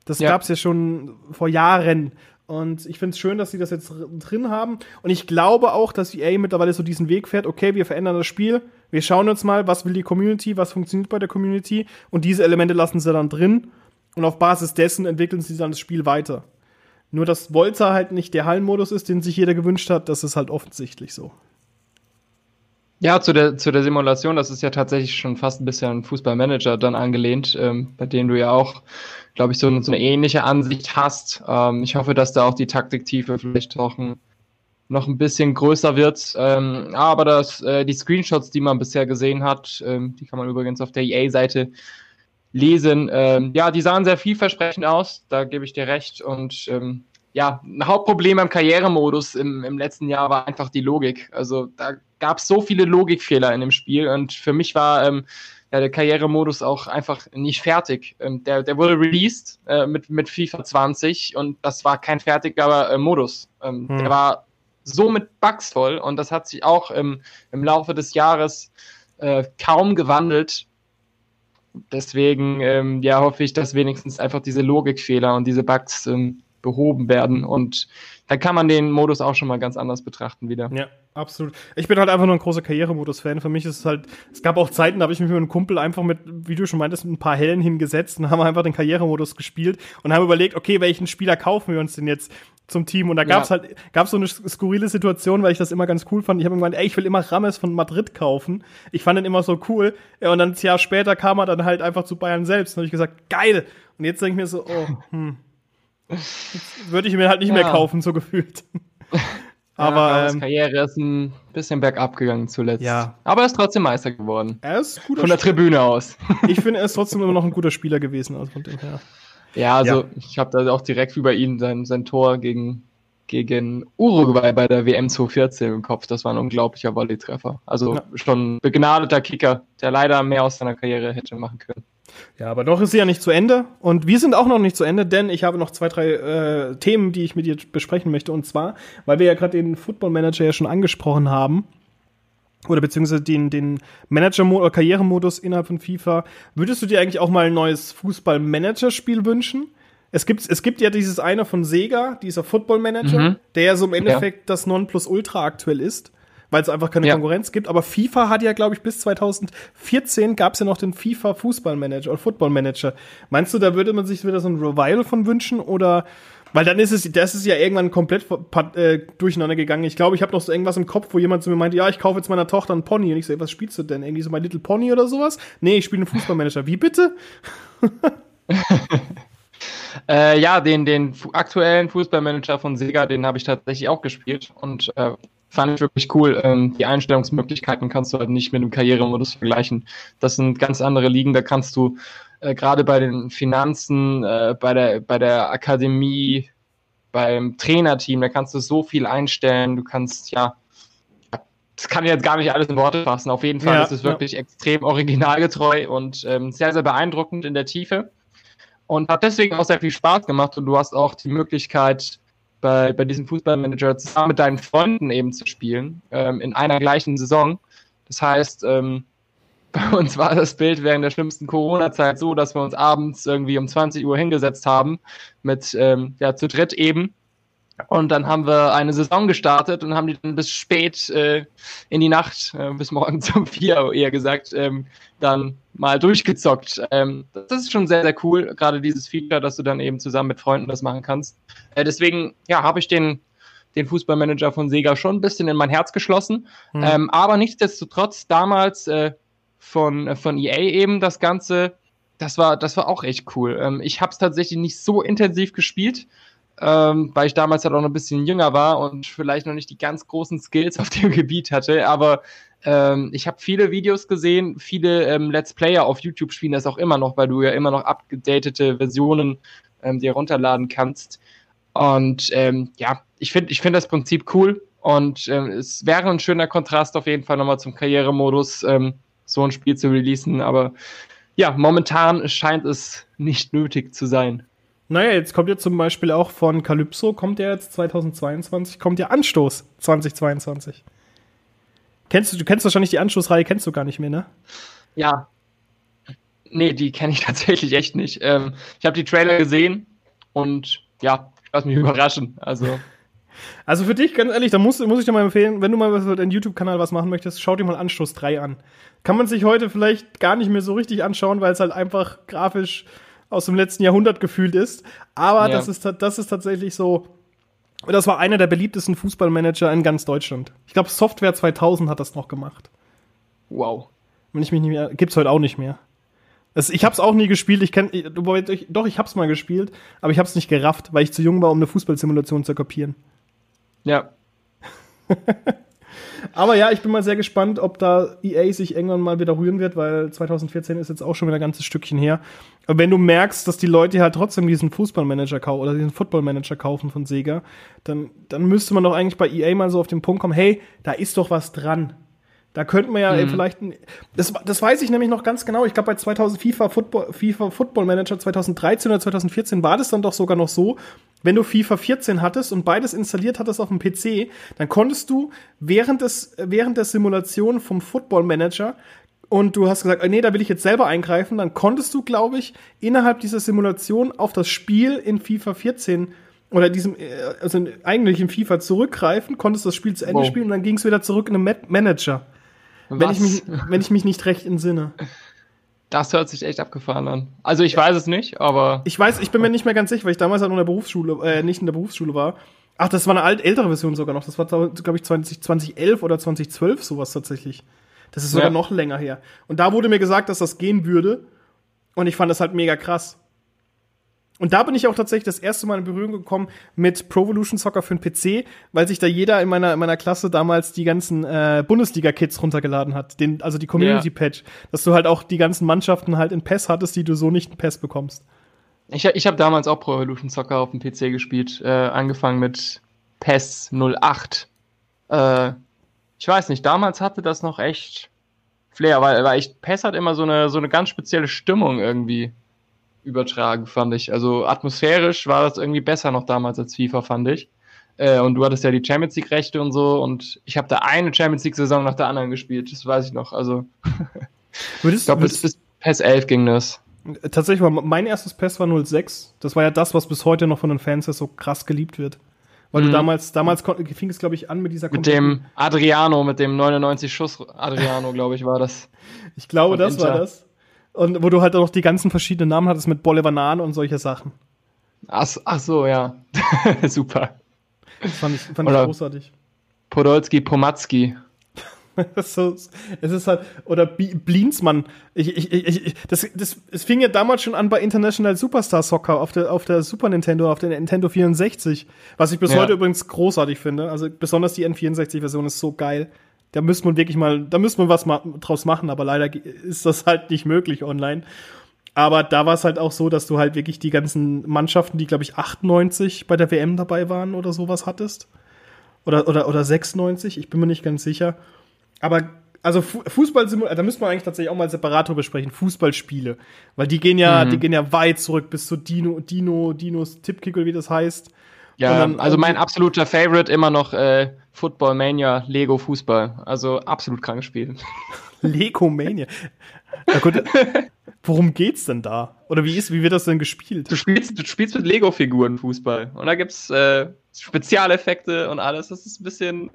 Das ja. gab es ja schon vor Jahren. Und ich finde es schön, dass sie das jetzt drin haben. Und ich glaube auch, dass EA mittlerweile so diesen Weg fährt, okay, wir verändern das Spiel, wir schauen uns mal, was will die Community, was funktioniert bei der Community. Und diese Elemente lassen sie dann drin. Und auf Basis dessen entwickeln sie dann das Spiel weiter. Nur, dass Volta halt nicht der Hallenmodus ist, den sich jeder gewünscht hat, das ist halt offensichtlich so. Ja, zu der, zu der Simulation, das ist ja tatsächlich schon fast ein bisschen an Fußballmanager dann angelehnt, ähm, bei dem du ja auch, glaube ich, so, so, eine ähnliche Ansicht hast. Ähm, ich hoffe, dass da auch die Taktiktiefe vielleicht auch ein, noch ein bisschen größer wird. Ähm, aber das, äh, die Screenshots, die man bisher gesehen hat, ähm, die kann man übrigens auf der EA-Seite lesen. Ähm, ja, die sahen sehr vielversprechend aus, da gebe ich dir recht. Und ähm, ja, ein Hauptproblem am Karrieremodus im, im letzten Jahr war einfach die Logik. Also da gab es so viele Logikfehler in dem Spiel und für mich war ähm, ja, der Karrieremodus auch einfach nicht fertig. Ähm, der, der wurde released äh, mit, mit FIFA 20 und das war kein fertiger äh, Modus. Ähm, hm. Der war so mit Bugs voll und das hat sich auch im, im Laufe des Jahres äh, kaum gewandelt. Deswegen ähm, ja, hoffe ich, dass wenigstens einfach diese Logikfehler und diese Bugs ähm, behoben werden und da kann man den Modus auch schon mal ganz anders betrachten wieder. Ja, absolut. Ich bin halt einfach nur ein großer Karrieremodus-Fan. Für mich ist es halt, es gab auch Zeiten, da habe ich mich mit einem Kumpel einfach mit, wie du schon meintest, ein paar Hellen hingesetzt und haben einfach den Karrieremodus gespielt und haben überlegt, okay, welchen Spieler kaufen wir uns denn jetzt zum Team? Und da gab es ja. halt, gab so eine skurrile Situation, weil ich das immer ganz cool fand. Ich habe gemeint, ey, ich will immer Rames von Madrid kaufen. Ich fand den immer so cool. Und dann ein Jahr später kam er dann halt einfach zu Bayern selbst. Und habe ich gesagt, geil. Und jetzt denke ich mir so, oh, hm würde ich mir halt nicht ja. mehr kaufen, so gefühlt. *laughs* Aber ja, ähm, Karriere ist ein bisschen bergab gegangen zuletzt. Ja. Aber er ist trotzdem Meister geworden. Er ist guter Von der Tribüne aus. *laughs* ich finde, er ist trotzdem immer noch ein guter Spieler gewesen. Also von dem her. Ja, also ja. ich habe da auch direkt über ihn sein, sein Tor gegen, gegen Uruguay bei der WM 2014 im Kopf. Das war ein unglaublicher Volley-Treffer. Also ja. schon begnadeter Kicker, der leider mehr aus seiner Karriere hätte machen können. Ja, aber noch ist sie ja nicht zu Ende. Und wir sind auch noch nicht zu Ende, denn ich habe noch zwei, drei äh, Themen, die ich mit dir besprechen möchte. Und zwar, weil wir ja gerade den Football Manager ja schon angesprochen haben, oder beziehungsweise den, den Manager- oder Karrieremodus innerhalb von FIFA, würdest du dir eigentlich auch mal ein neues Fußball-Manager-Spiel wünschen? Es gibt, es gibt ja dieses eine von Sega, dieser Football Manager, mhm. der ja so im Endeffekt ja. das Nonplusultra aktuell ist weil es einfach keine ja. Konkurrenz gibt. Aber FIFA hat ja, glaube ich, bis 2014 gab es ja noch den FIFA Fußballmanager oder Footballmanager. Meinst du, da würde man sich wieder so ein Revival von wünschen oder weil dann ist es, das ist ja irgendwann komplett äh, durcheinander gegangen. Ich glaube, ich habe noch so irgendwas im Kopf, wo jemand zu mir meinte, ja, ich kaufe jetzt meiner Tochter einen Pony. Und ich so, was spielst du denn? Irgendwie so My Little Pony oder sowas? Nee, ich spiele einen Fußballmanager. Wie bitte? *laughs* äh, ja, den, den aktuellen Fußballmanager von Sega, den habe ich tatsächlich auch gespielt. Und äh, fand ich wirklich cool. Ähm, die Einstellungsmöglichkeiten kannst du halt nicht mit dem Karrieremodus vergleichen. Das sind ganz andere Ligen, da kannst du äh, gerade bei den Finanzen, äh, bei, der, bei der Akademie, beim Trainerteam, da kannst du so viel einstellen. Du kannst, ja, das kann ich jetzt gar nicht alles in Worte fassen. Auf jeden Fall ja, ist es wirklich ja. extrem originalgetreu und ähm, sehr, sehr beeindruckend in der Tiefe. Und hat deswegen auch sehr viel Spaß gemacht und du hast auch die Möglichkeit, bei, bei diesem Fußballmanager zusammen mit deinen Freunden eben zu spielen, ähm, in einer gleichen Saison. Das heißt, ähm, *laughs* bei uns war das Bild während der schlimmsten Corona-Zeit so, dass wir uns abends irgendwie um 20 Uhr hingesetzt haben, mit, ähm, ja, zu dritt eben. Und dann haben wir eine Saison gestartet und haben die dann bis spät äh, in die Nacht, äh, bis morgens *laughs* um vier eher gesagt, ähm, dann mal durchgezockt. Ähm, das ist schon sehr, sehr cool, gerade dieses Feature, dass du dann eben zusammen mit Freunden das machen kannst. Äh, deswegen, ja, habe ich den, den Fußballmanager von Sega schon ein bisschen in mein Herz geschlossen. Mhm. Ähm, aber nichtsdestotrotz damals äh, von, von EA eben das Ganze, das war, das war auch echt cool. Ähm, ich habe es tatsächlich nicht so intensiv gespielt, ähm, weil ich damals halt auch noch ein bisschen jünger war und vielleicht noch nicht die ganz großen Skills auf dem *laughs* Gebiet hatte. Aber ähm, ich habe viele Videos gesehen, viele ähm, Let's Player auf YouTube spielen das auch immer noch, weil du ja immer noch abgedatete Versionen ähm, dir runterladen kannst. Und ähm, ja, ich finde ich find das Prinzip cool und ähm, es wäre ein schöner Kontrast auf jeden Fall nochmal zum Karrieremodus, ähm, so ein Spiel zu releasen. Aber ja, momentan scheint es nicht nötig zu sein. Naja, jetzt kommt ja zum Beispiel auch von Calypso, kommt ja jetzt 2022, kommt ja Anstoß 2022. Kennst du, du kennst wahrscheinlich die Anschlussreihe, kennst du gar nicht mehr, ne? Ja. Nee, die kenne ich *laughs* tatsächlich echt nicht. Ähm, ich habe die Trailer gesehen und ja, lass mich überraschen. Also. *laughs* Also für dich, ganz ehrlich, da muss, muss ich dir mal empfehlen, wenn du mal für deinen YouTube-Kanal was machen möchtest, schau dir mal Anstoß 3 an. Kann man sich heute vielleicht gar nicht mehr so richtig anschauen, weil es halt einfach grafisch aus dem letzten Jahrhundert gefühlt ist. Aber ja. das, ist, das ist tatsächlich so, das war einer der beliebtesten Fußballmanager in ganz Deutschland. Ich glaube, Software 2000 hat das noch gemacht. Wow. Wenn ich mich nicht mehr, gibt's heute auch nicht mehr. Das, ich hab's auch nie gespielt. Ich kenn, doch, ich hab's mal gespielt, aber ich hab's nicht gerafft, weil ich zu jung war, um eine Fußballsimulation zu kopieren. Ja. *laughs* Aber ja, ich bin mal sehr gespannt, ob da EA sich irgendwann mal wieder rühren wird, weil 2014 ist jetzt auch schon wieder ein ganzes Stückchen her. Aber wenn du merkst, dass die Leute halt trotzdem diesen Fußballmanager kaufen oder diesen Footballmanager kaufen von Sega, dann, dann müsste man doch eigentlich bei EA mal so auf den Punkt kommen, hey, da ist doch was dran. Da könnten wir ja mhm. vielleicht, das, das weiß ich nämlich noch ganz genau. Ich glaube, bei 2000 FIFA Football, FIFA Football Manager 2013 oder 2014 war das dann doch sogar noch so, wenn du FIFA 14 hattest und beides installiert hattest auf dem PC, dann konntest du während des, während der Simulation vom Football Manager und du hast gesagt, nee, da will ich jetzt selber eingreifen, dann konntest du, glaube ich, innerhalb dieser Simulation auf das Spiel in FIFA 14 oder diesem, äh, also eigentlich in FIFA zurückgreifen, konntest das Spiel zu Ende wow. spielen und dann ging es wieder zurück in den Manager. Was? Wenn ich, mich, wenn ich mich nicht recht entsinne. Das hört sich echt abgefahren an. Also ich weiß es nicht, aber. Ich weiß, ich bin mir nicht mehr ganz sicher, weil ich damals halt in der Berufsschule, äh, nicht in der Berufsschule war. Ach, das war eine alt, ältere Version sogar noch. Das war, glaube ich, 20, 2011 oder 2012 sowas tatsächlich. Das ist sogar ja. noch länger her. Und da wurde mir gesagt, dass das gehen würde. Und ich fand das halt mega krass. Und da bin ich auch tatsächlich das erste Mal in Berührung gekommen mit Pro Evolution Soccer für den PC, weil sich da jeder in meiner, in meiner Klasse damals die ganzen äh, Bundesliga-Kits runtergeladen hat. Den, also die Community-Patch. Dass du halt auch die ganzen Mannschaften halt in PES hattest, die du so nicht in PES bekommst. Ich, ich habe damals auch Pro Evolution Soccer auf dem PC gespielt. Äh, angefangen mit PES 08. Äh, ich weiß nicht, damals hatte das noch echt Flair, weil, weil ich, PES hat immer so eine, so eine ganz spezielle Stimmung irgendwie übertragen, fand ich. Also atmosphärisch war das irgendwie besser noch damals als FIFA, fand ich. Äh, und du hattest ja die Champions League-Rechte und so. Und ich habe da eine Champions League-Saison nach der anderen gespielt. Das weiß ich noch. Also, *laughs* würdest, ich glaube, bis, bis PES 11 ging das. Tatsächlich war mein erstes PES war 06. Das war ja das, was bis heute noch von den Fans so krass geliebt wird. Weil mhm. du damals, damals fing es, glaube ich, an mit dieser Mit dem Adriano, mit dem 99 Schuss Adriano, glaube ich, war das. Ich glaube, das Inter. war das. Und wo du halt auch noch die ganzen verschiedenen Namen hattest mit Bolivar Nan und solche Sachen. Ach, ach so, ja. *laughs* Super. Das fand ich, fand ich großartig. Podolski, Pomatski. *laughs* so, es ist halt, oder Blinsmann. Ich, ich, ich, das, das, es fing ja damals schon an bei International Superstar Soccer auf der, auf der Super Nintendo, auf der Nintendo 64. Was ich bis ja. heute übrigens großartig finde. Also besonders die N64-Version ist so geil. Da müsste man wirklich mal, da müsste man was ma draus machen, aber leider ist das halt nicht möglich online. Aber da war es halt auch so, dass du halt wirklich die ganzen Mannschaften, die, glaube ich, 98 bei der WM dabei waren oder sowas hattest. Oder, oder, oder 96, ich bin mir nicht ganz sicher. Aber also Fußball, da müssen wir eigentlich tatsächlich auch mal separat drüber sprechen. Fußballspiele, weil die gehen ja, mhm. die gehen ja weit zurück bis zu Dino, Dino, Dinos Tippkick wie das heißt. Ja, dann, also mein absoluter Favorite immer noch äh, Football Mania Lego Fußball. Also absolut krankes Spiel. *laughs* Lego Mania. Ja, gut, worum geht's denn da? Oder wie ist, wie wird das denn gespielt? Du spielst, du spielst mit Lego-Figuren Fußball. Und da gibt's äh, Spezialeffekte und alles. Das ist ein bisschen.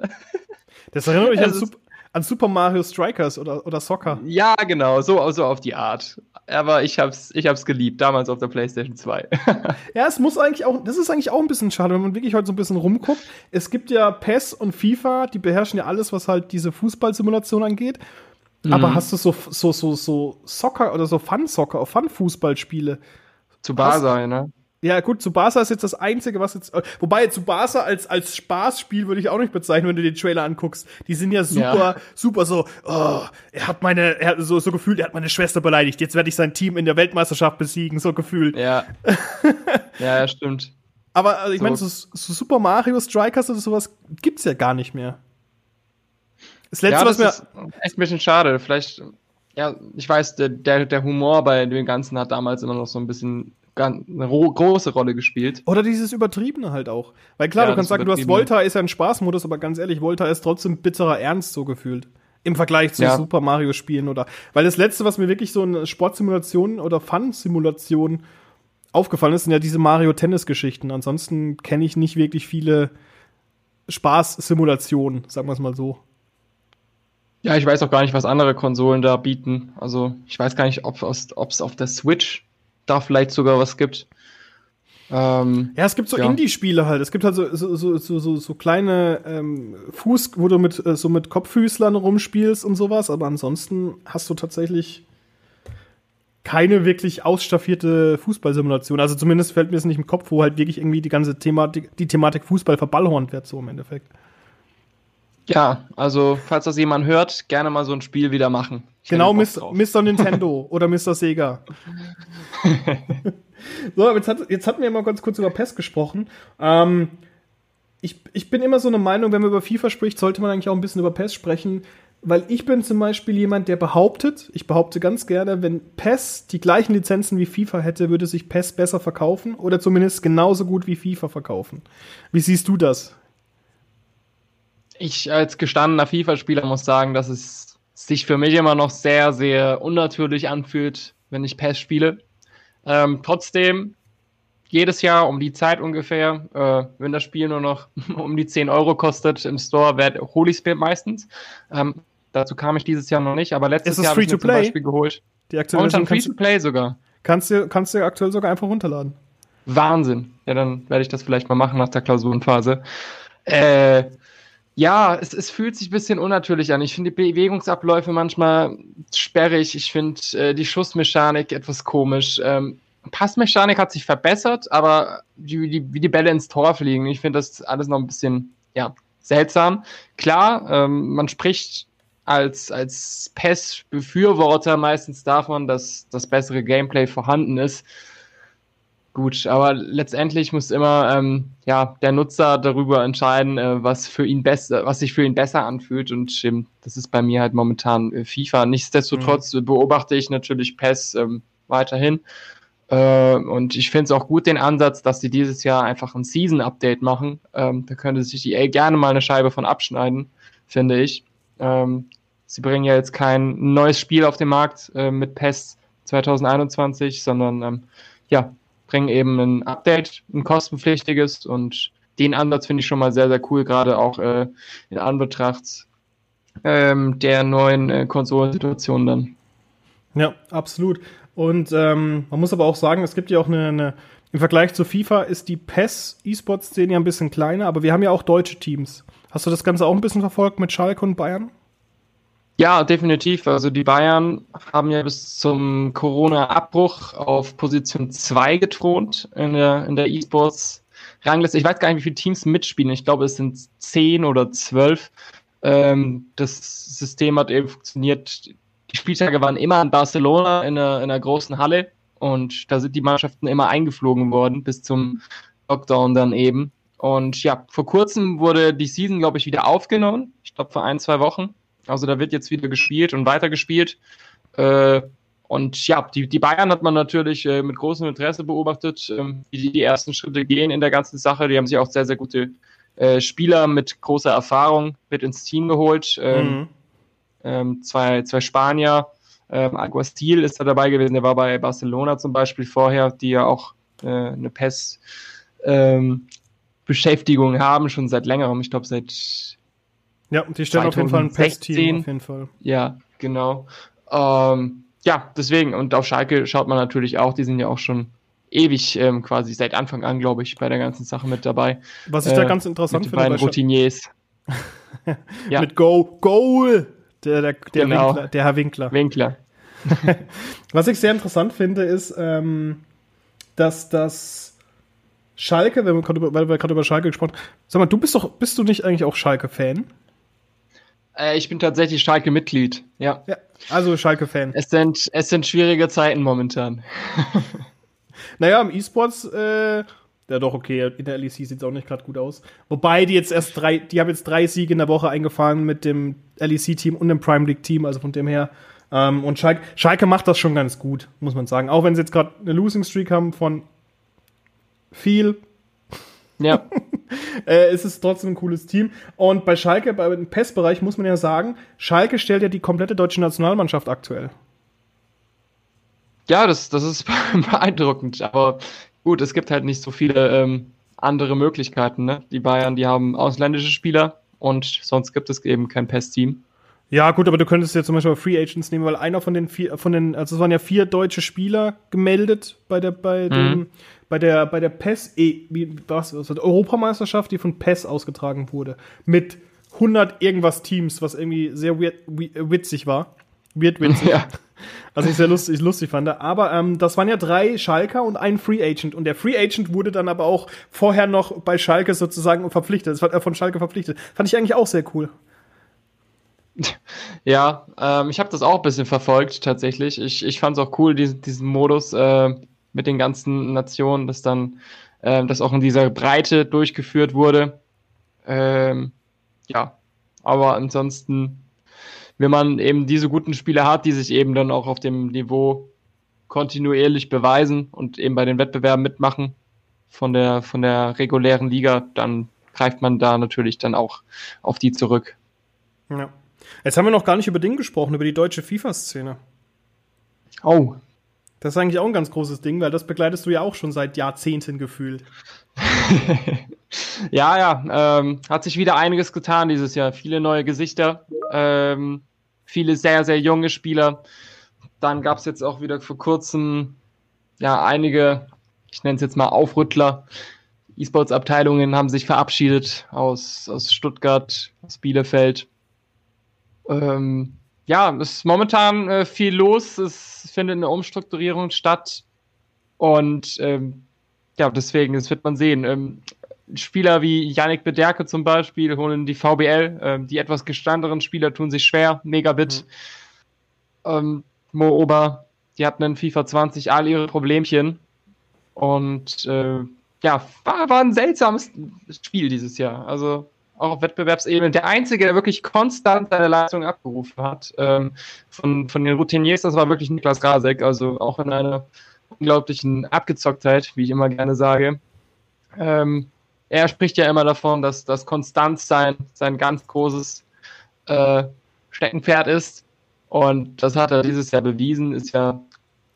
das erinnert mich *laughs* an, Super, an Super Mario Strikers oder, oder Soccer. Ja, genau, so, so auf die Art aber ich hab's, ich hab's geliebt, damals auf der PlayStation 2. *laughs* ja, es muss eigentlich auch, das ist eigentlich auch ein bisschen schade, wenn man wirklich heute so ein bisschen rumguckt. Es gibt ja PES und FIFA, die beherrschen ja alles, was halt diese Fußballsimulation angeht. Mhm. Aber hast du so, so, so, so Soccer oder so Fun-Soccer, Fun-Fußballspiele? Zu Basel, ne? Ja, gut, Tsubasa ist jetzt das Einzige, was jetzt. Wobei, Tsubasa als, als Spaßspiel würde ich auch nicht bezeichnen, wenn du den Trailer anguckst. Die sind ja super, ja. super so, oh, er hat meine, er hat so, so gefühlt, er hat meine Schwester beleidigt. Jetzt werde ich sein Team in der Weltmeisterschaft besiegen, so gefühlt. Ja. *laughs* ja, ja, stimmt. Aber also, ich so. meine, so, so, Super Mario Strikers oder sowas gibt's ja gar nicht mehr. Das letzte, ja, das was mir. Ist echt ein bisschen schade. Vielleicht, ja, ich weiß, der, der, der Humor bei dem Ganzen hat damals immer noch so ein bisschen eine große Rolle gespielt. Oder dieses Übertriebene halt auch. Weil klar, ja, du kannst sagen, du hast Volta ist ja ein Spaßmodus, aber ganz ehrlich, Volta ist trotzdem bitterer Ernst so gefühlt. Im Vergleich zu ja. Super Mario Spielen oder, weil das letzte, was mir wirklich so eine Sportsimulation oder Fun-Simulation aufgefallen ist, sind ja diese Mario Tennis Geschichten. Ansonsten kenne ich nicht wirklich viele Spaß-Simulationen, sagen wir es mal so. Ja, ich weiß auch gar nicht, was andere Konsolen da bieten. Also ich weiß gar nicht, ob es auf der Switch da vielleicht sogar was gibt. Ähm, ja, es gibt so ja. Indie-Spiele halt. Es gibt halt so, so, so, so, so kleine ähm, Fuß, wo du mit, äh, so mit Kopffüßlern rumspielst und sowas, aber ansonsten hast du tatsächlich keine wirklich ausstaffierte Fußballsimulation. Also zumindest fällt mir es nicht im Kopf, wo halt wirklich irgendwie die ganze Thematik, die Thematik Fußball verballhornt wird, so im Endeffekt. Ja, also falls das jemand hört, gerne mal so ein Spiel wieder machen. Genau, Mr. Nintendo *laughs* oder Mr. Sega. *laughs* so, jetzt, hat, jetzt hatten wir mal ganz kurz über PES gesprochen. Ähm, ich, ich bin immer so eine Meinung, wenn man über FIFA spricht, sollte man eigentlich auch ein bisschen über PES sprechen. weil ich bin zum Beispiel jemand, der behauptet, ich behaupte ganz gerne, wenn PES die gleichen Lizenzen wie FIFA hätte, würde sich PES besser verkaufen oder zumindest genauso gut wie FIFA verkaufen. Wie siehst du das? Ich als gestandener FIFA-Spieler muss sagen, dass es sich für mich immer noch sehr, sehr unnatürlich anfühlt, wenn ich PES spiele. Ähm, trotzdem, jedes Jahr um die Zeit ungefähr, äh, wenn das Spiel nur noch *laughs* um die 10 Euro kostet im Store, hole ich es mir meistens. Ähm, Dazu kam ich dieses Jahr noch nicht, aber letztes Jahr habe ich mir zum Beispiel geholt. Die aktuelle Momentan Free-to-Play sogar. Kannst du, kannst du aktuell sogar einfach runterladen. Wahnsinn. Ja, dann werde ich das vielleicht mal machen nach der Klausurenphase. Äh, ja, es, es fühlt sich ein bisschen unnatürlich an. Ich finde die Bewegungsabläufe manchmal sperrig. Ich finde äh, die Schussmechanik etwas komisch. Ähm, Passmechanik hat sich verbessert, aber wie die, wie die Bälle ins Tor fliegen, ich finde das alles noch ein bisschen ja, seltsam. Klar, ähm, man spricht als, als PES-Befürworter meistens davon, dass das bessere Gameplay vorhanden ist. Gut, aber letztendlich muss immer ähm, ja, der Nutzer darüber entscheiden, äh, was für ihn besser, was sich für ihn besser anfühlt. Und ähm, das ist bei mir halt momentan äh, FIFA. Nichtsdestotrotz mhm. beobachte ich natürlich PES ähm, weiterhin. Äh, und ich finde es auch gut, den Ansatz, dass sie dieses Jahr einfach ein Season-Update machen. Ähm, da könnte sich EA gerne mal eine Scheibe von abschneiden, finde ich. Ähm, sie bringen ja jetzt kein neues Spiel auf den Markt äh, mit PES 2021, sondern ähm, ja, bringen eben ein Update, ein kostenpflichtiges und den Ansatz finde ich schon mal sehr, sehr cool, gerade auch äh, in Anbetracht ähm, der neuen äh, Konsolensituation dann. Ja, absolut. Und ähm, man muss aber auch sagen, es gibt ja auch eine, eine im Vergleich zu FIFA ist die PES E-Sport-Szene ja ein bisschen kleiner, aber wir haben ja auch deutsche Teams. Hast du das Ganze auch ein bisschen verfolgt mit Schalke und Bayern? Ja, definitiv. Also die Bayern haben ja bis zum Corona-Abbruch auf Position 2 gethront in der, in der E-Sports-Rangliste. Ich weiß gar nicht, wie viele Teams mitspielen. Ich glaube, es sind 10 oder 12. Ähm, das System hat eben funktioniert. Die Spieltage waren immer in Barcelona in einer, in einer großen Halle und da sind die Mannschaften immer eingeflogen worden bis zum Lockdown dann eben. Und ja, vor kurzem wurde die Season, glaube ich, wieder aufgenommen. Ich glaube, vor ein, zwei Wochen. Also da wird jetzt wieder gespielt und weitergespielt. Äh, und ja, die, die Bayern hat man natürlich äh, mit großem Interesse beobachtet, ähm, wie die, die ersten Schritte gehen in der ganzen Sache. Die haben sich auch sehr, sehr gute äh, Spieler mit großer Erfahrung mit ins Team geholt. Ähm, mhm. ähm, zwei, zwei Spanier. Ähm, Aguastil ist da dabei gewesen, der war bei Barcelona zum Beispiel vorher, die ja auch äh, eine PES ähm, haben, schon seit längerem. Ich glaube, seit. Ja, die stellen auf jeden Fall ein PES-Team. Auf jeden Fall. Ja, genau. Ähm, ja, deswegen. Und auf Schalke schaut man natürlich auch, die sind ja auch schon ewig ähm, quasi seit Anfang an, glaube ich, bei der ganzen Sache mit dabei. Was ich äh, da ganz interessant finde. Bei Routiniers. ja. *laughs* Mit Go, Goal! Der, der, der, genau. Winkler, der Herr Winkler. Winkler. *laughs* Was ich sehr interessant finde, ist, ähm, dass das Schalke, wenn wir gerade über, weil wir gerade über Schalke gesprochen haben. Sag mal, du bist doch, bist du nicht eigentlich auch Schalke-Fan? Äh, ich bin tatsächlich Schalke-Mitglied, ja. ja. Also Schalke-Fan. Es sind, es sind schwierige Zeiten momentan. *laughs* naja, im E-Sports, äh, ja doch, okay, in der LEC sieht es auch nicht gerade gut aus. Wobei die jetzt erst drei, die haben jetzt drei Siege in der Woche eingefahren mit dem LEC-Team und dem Prime League-Team, also von dem her. Ähm, und Schalke, Schalke macht das schon ganz gut, muss man sagen. Auch wenn sie jetzt gerade eine Losing Streak haben von viel. Ja. *laughs* äh, es ist trotzdem ein cooles Team. Und bei Schalke, beim PES-Bereich muss man ja sagen, Schalke stellt ja die komplette deutsche Nationalmannschaft aktuell. Ja, das, das ist *laughs* beeindruckend. Aber gut, es gibt halt nicht so viele ähm, andere Möglichkeiten. Ne? Die Bayern, die haben ausländische Spieler und sonst gibt es eben kein PES-Team. Ja, gut, aber du könntest ja zum Beispiel Free Agents nehmen, weil einer von den vier, von den, also es waren ja vier deutsche Spieler gemeldet bei der, bei mhm. dem, bei der, bei der PES, e, wie, was, was, Europameisterschaft, die von PES ausgetragen wurde. Mit 100 irgendwas Teams, was irgendwie sehr weird, witzig war. Weird witzig. *laughs* Ja. Also ich sehr lustig, lustig fand. Aber ähm, das waren ja drei Schalker und ein Free Agent. Und der Free Agent wurde dann aber auch vorher noch bei Schalke sozusagen verpflichtet. Das war äh, von Schalke verpflichtet. Fand ich eigentlich auch sehr cool. Ja, ähm, ich habe das auch ein bisschen verfolgt tatsächlich. Ich, ich fand es auch cool, diesen, diesen Modus äh, mit den ganzen Nationen, dass dann äh, das auch in dieser Breite durchgeführt wurde. Ähm, ja, aber ansonsten wenn man eben diese guten Spieler hat, die sich eben dann auch auf dem Niveau kontinuierlich beweisen und eben bei den Wettbewerben mitmachen von der, von der regulären Liga, dann greift man da natürlich dann auch auf die zurück. Ja. Jetzt haben wir noch gar nicht über Ding gesprochen, über die deutsche FIFA-Szene. Oh. Das ist eigentlich auch ein ganz großes Ding, weil das begleitest du ja auch schon seit Jahrzehnten gefühlt. *laughs* ja, ja, ähm, hat sich wieder einiges getan dieses Jahr. Viele neue Gesichter, ähm, viele sehr, sehr junge Spieler. Dann gab es jetzt auch wieder vor kurzem ja einige, ich nenne es jetzt mal Aufrüttler. E-Sports-Abteilungen haben sich verabschiedet aus, aus Stuttgart, aus Bielefeld. Ähm, ja, es ist momentan äh, viel los. Es findet eine Umstrukturierung statt. Und ähm, ja, deswegen, das wird man sehen. Ähm, Spieler wie Yannick Bederke zum Beispiel holen die VBL. Ähm, die etwas gestandenen Spieler tun sich schwer. Megabit, mhm. ähm, Mo Ober, die hatten in FIFA 20 all ihre Problemchen. Und äh, ja, war, war ein seltsames Spiel dieses Jahr. Also auch auf Wettbewerbsebene. Der Einzige, der wirklich konstant seine Leistung abgerufen hat, ähm, von, von den Routiniers, das war wirklich Niklas Grasek. Also auch in einer unglaublichen Abgezocktheit, wie ich immer gerne sage. Ähm, er spricht ja immer davon, dass das Konstanz sein, sein ganz großes äh, Steckenpferd ist. Und das hat er dieses Jahr bewiesen, ist ja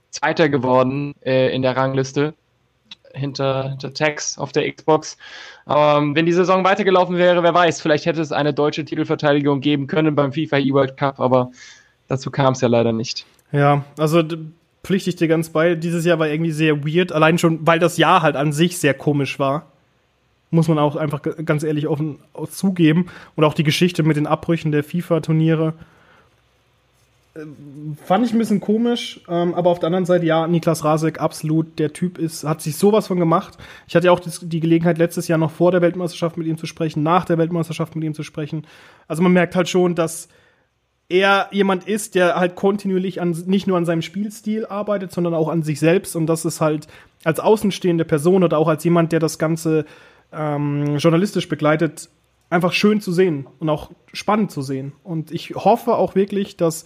Zweiter geworden äh, in der Rangliste hinter, hinter Tex auf der Xbox. Ähm, wenn die Saison weitergelaufen wäre, wer weiß, vielleicht hätte es eine deutsche Titelverteidigung geben können beim FIFA E-World Cup, aber dazu kam es ja leider nicht. Ja, also pflichte ich dir ganz bei. Dieses Jahr war irgendwie sehr weird, allein schon, weil das Jahr halt an sich sehr komisch war. Muss man auch einfach ganz ehrlich offen zugeben. Und auch die Geschichte mit den Abbrüchen der FIFA-Turniere fand ich ein bisschen komisch, ähm, aber auf der anderen Seite, ja, Niklas Rasek, absolut, der Typ ist, hat sich sowas von gemacht. Ich hatte ja auch die Gelegenheit, letztes Jahr noch vor der Weltmeisterschaft mit ihm zu sprechen, nach der Weltmeisterschaft mit ihm zu sprechen. Also man merkt halt schon, dass er jemand ist, der halt kontinuierlich an, nicht nur an seinem Spielstil arbeitet, sondern auch an sich selbst. Und das ist halt als außenstehende Person oder auch als jemand, der das Ganze ähm, journalistisch begleitet, einfach schön zu sehen und auch spannend zu sehen. Und ich hoffe auch wirklich, dass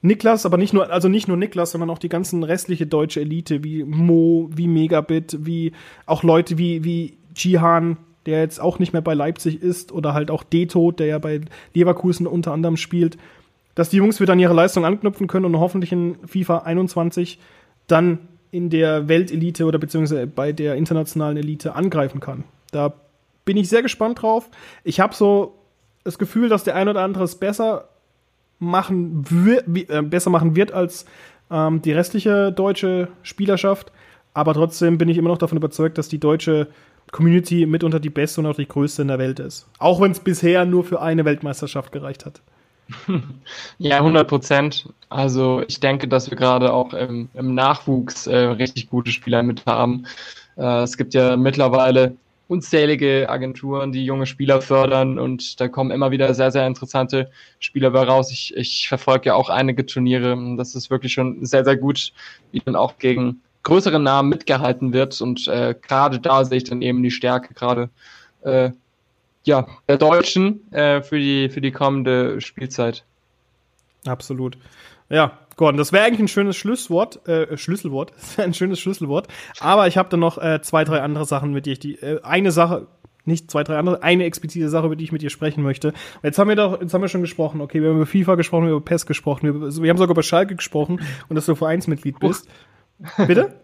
Niklas, aber nicht nur, also nicht nur Niklas, sondern auch die ganzen restliche deutsche Elite, wie Mo, wie Megabit, wie auch Leute wie, wie Jihan, der jetzt auch nicht mehr bei Leipzig ist, oder halt auch Deto, der ja bei Leverkusen unter anderem spielt, dass die Jungs wieder an ihre Leistung anknüpfen können und hoffentlich in FIFA 21 dann in der Weltelite oder beziehungsweise bei der internationalen Elite angreifen kann. Da bin ich sehr gespannt drauf. Ich habe so das Gefühl, dass der ein oder andere es besser machen äh, besser machen wird als ähm, die restliche deutsche Spielerschaft. Aber trotzdem bin ich immer noch davon überzeugt, dass die deutsche Community mitunter die beste und auch die größte in der Welt ist. Auch wenn es bisher nur für eine Weltmeisterschaft gereicht hat. *laughs* Ja, 100 Prozent. Also ich denke, dass wir gerade auch im, im Nachwuchs äh, richtig gute Spieler mit haben. Äh, es gibt ja mittlerweile unzählige Agenturen, die junge Spieler fördern und da kommen immer wieder sehr, sehr interessante Spieler bei raus. Ich, ich verfolge ja auch einige Turniere. Das ist wirklich schon sehr, sehr gut, wie dann auch gegen größere Namen mitgehalten wird und äh, gerade da sehe ich dann eben die Stärke gerade äh, ja, der Deutschen äh, für, die, für die kommende Spielzeit. Absolut. Ja, Gordon, das wäre eigentlich ein schönes Schlusswort, äh, Schlüsselwort, *laughs* ein schönes Schlüsselwort. Aber ich habe da noch äh, zwei, drei andere Sachen, mit die ich die, äh, eine Sache, nicht zwei, drei andere, eine explizite Sache, über die ich mit dir sprechen möchte. Jetzt haben wir doch, jetzt haben wir schon gesprochen, okay, wir haben über FIFA gesprochen, wir haben über PES gesprochen, wir, wir haben sogar über Schalke gesprochen und dass du Vereinsmitglied bist. Bitte?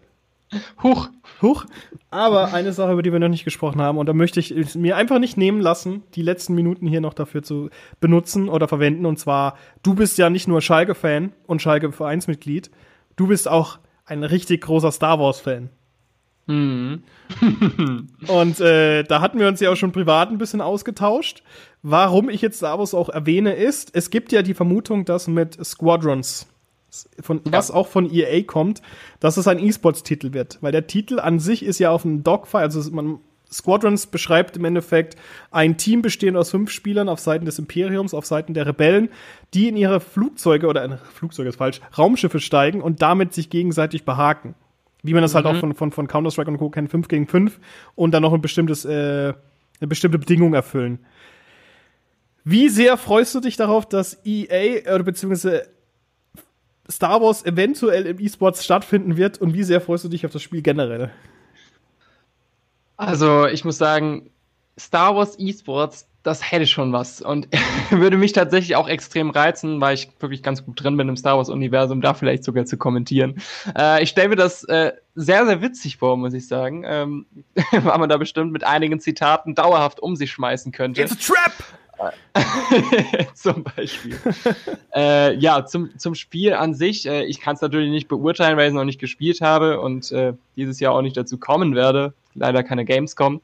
*laughs* Huch. Huch. Aber eine Sache, über die wir noch nicht gesprochen haben, und da möchte ich es mir einfach nicht nehmen lassen, die letzten Minuten hier noch dafür zu benutzen oder verwenden. Und zwar, du bist ja nicht nur Schalke-Fan und Schalke-Vereinsmitglied, du bist auch ein richtig großer Star Wars-Fan. Mhm. *laughs* und äh, da hatten wir uns ja auch schon privat ein bisschen ausgetauscht. Warum ich jetzt Star Wars auch erwähne, ist, es gibt ja die Vermutung, dass mit Squadrons von, ja. was auch von EA kommt, dass es ein E-Sports-Titel wird. Weil der Titel an sich ist ja auf einem Dogfight, also man, Squadrons beschreibt im Endeffekt ein Team bestehend aus fünf Spielern auf Seiten des Imperiums, auf Seiten der Rebellen, die in ihre Flugzeuge oder äh, Flugzeuge ist falsch, Raumschiffe steigen und damit sich gegenseitig behaken. Wie man das halt mhm. halt auch von, von, von Counter-Strike und Co. kennt, 5 gegen 5 und dann noch ein bestimmtes, äh, eine bestimmte Bedingung erfüllen. Wie sehr freust du dich darauf, dass EA oder beziehungsweise Star Wars eventuell im E-Sports stattfinden wird und wie sehr freust du dich auf das Spiel generell? Also, ich muss sagen, Star Wars E-Sports, das hätte schon was und *laughs* würde mich tatsächlich auch extrem reizen, weil ich wirklich ganz gut drin bin im Star Wars-Universum, da vielleicht sogar zu kommentieren. Äh, ich stelle mir das äh, sehr, sehr witzig vor, muss ich sagen, ähm, *laughs* weil man da bestimmt mit einigen Zitaten dauerhaft um sich schmeißen könnte. It's a trap! *laughs* zum Beispiel. äh, ja, zum, zum Spiel an sich. Äh, ich kann es natürlich nicht beurteilen, weil ich es noch nicht gespielt habe und äh, dieses Jahr auch nicht dazu kommen werde. Leider keine Gamescom.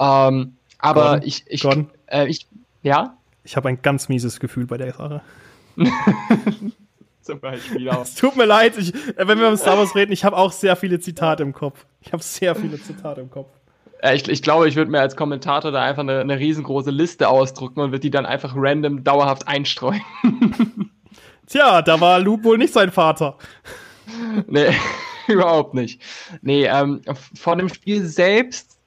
Ähm, aber Gordon, ich, ich, Gordon. äh, ich, ja, Ich habe ein ganz mieses Gefühl bei der Sache. *laughs* zum Beispiel auch. Es tut mir leid, ich, äh, wenn wir um Star Wars reden, ich habe auch sehr viele Zitate im Kopf. Ich habe sehr viele Zitate im Kopf. Äh, ich, ich glaube, ich würde mir als Kommentator da einfach eine, eine riesengroße Liste ausdrucken und würde die dann einfach random dauerhaft einstreuen. *laughs* Tja, da war Luke wohl nicht sein Vater. *laughs* nee, *laughs* überhaupt nicht. Nee, ähm, vor dem Spiel selbst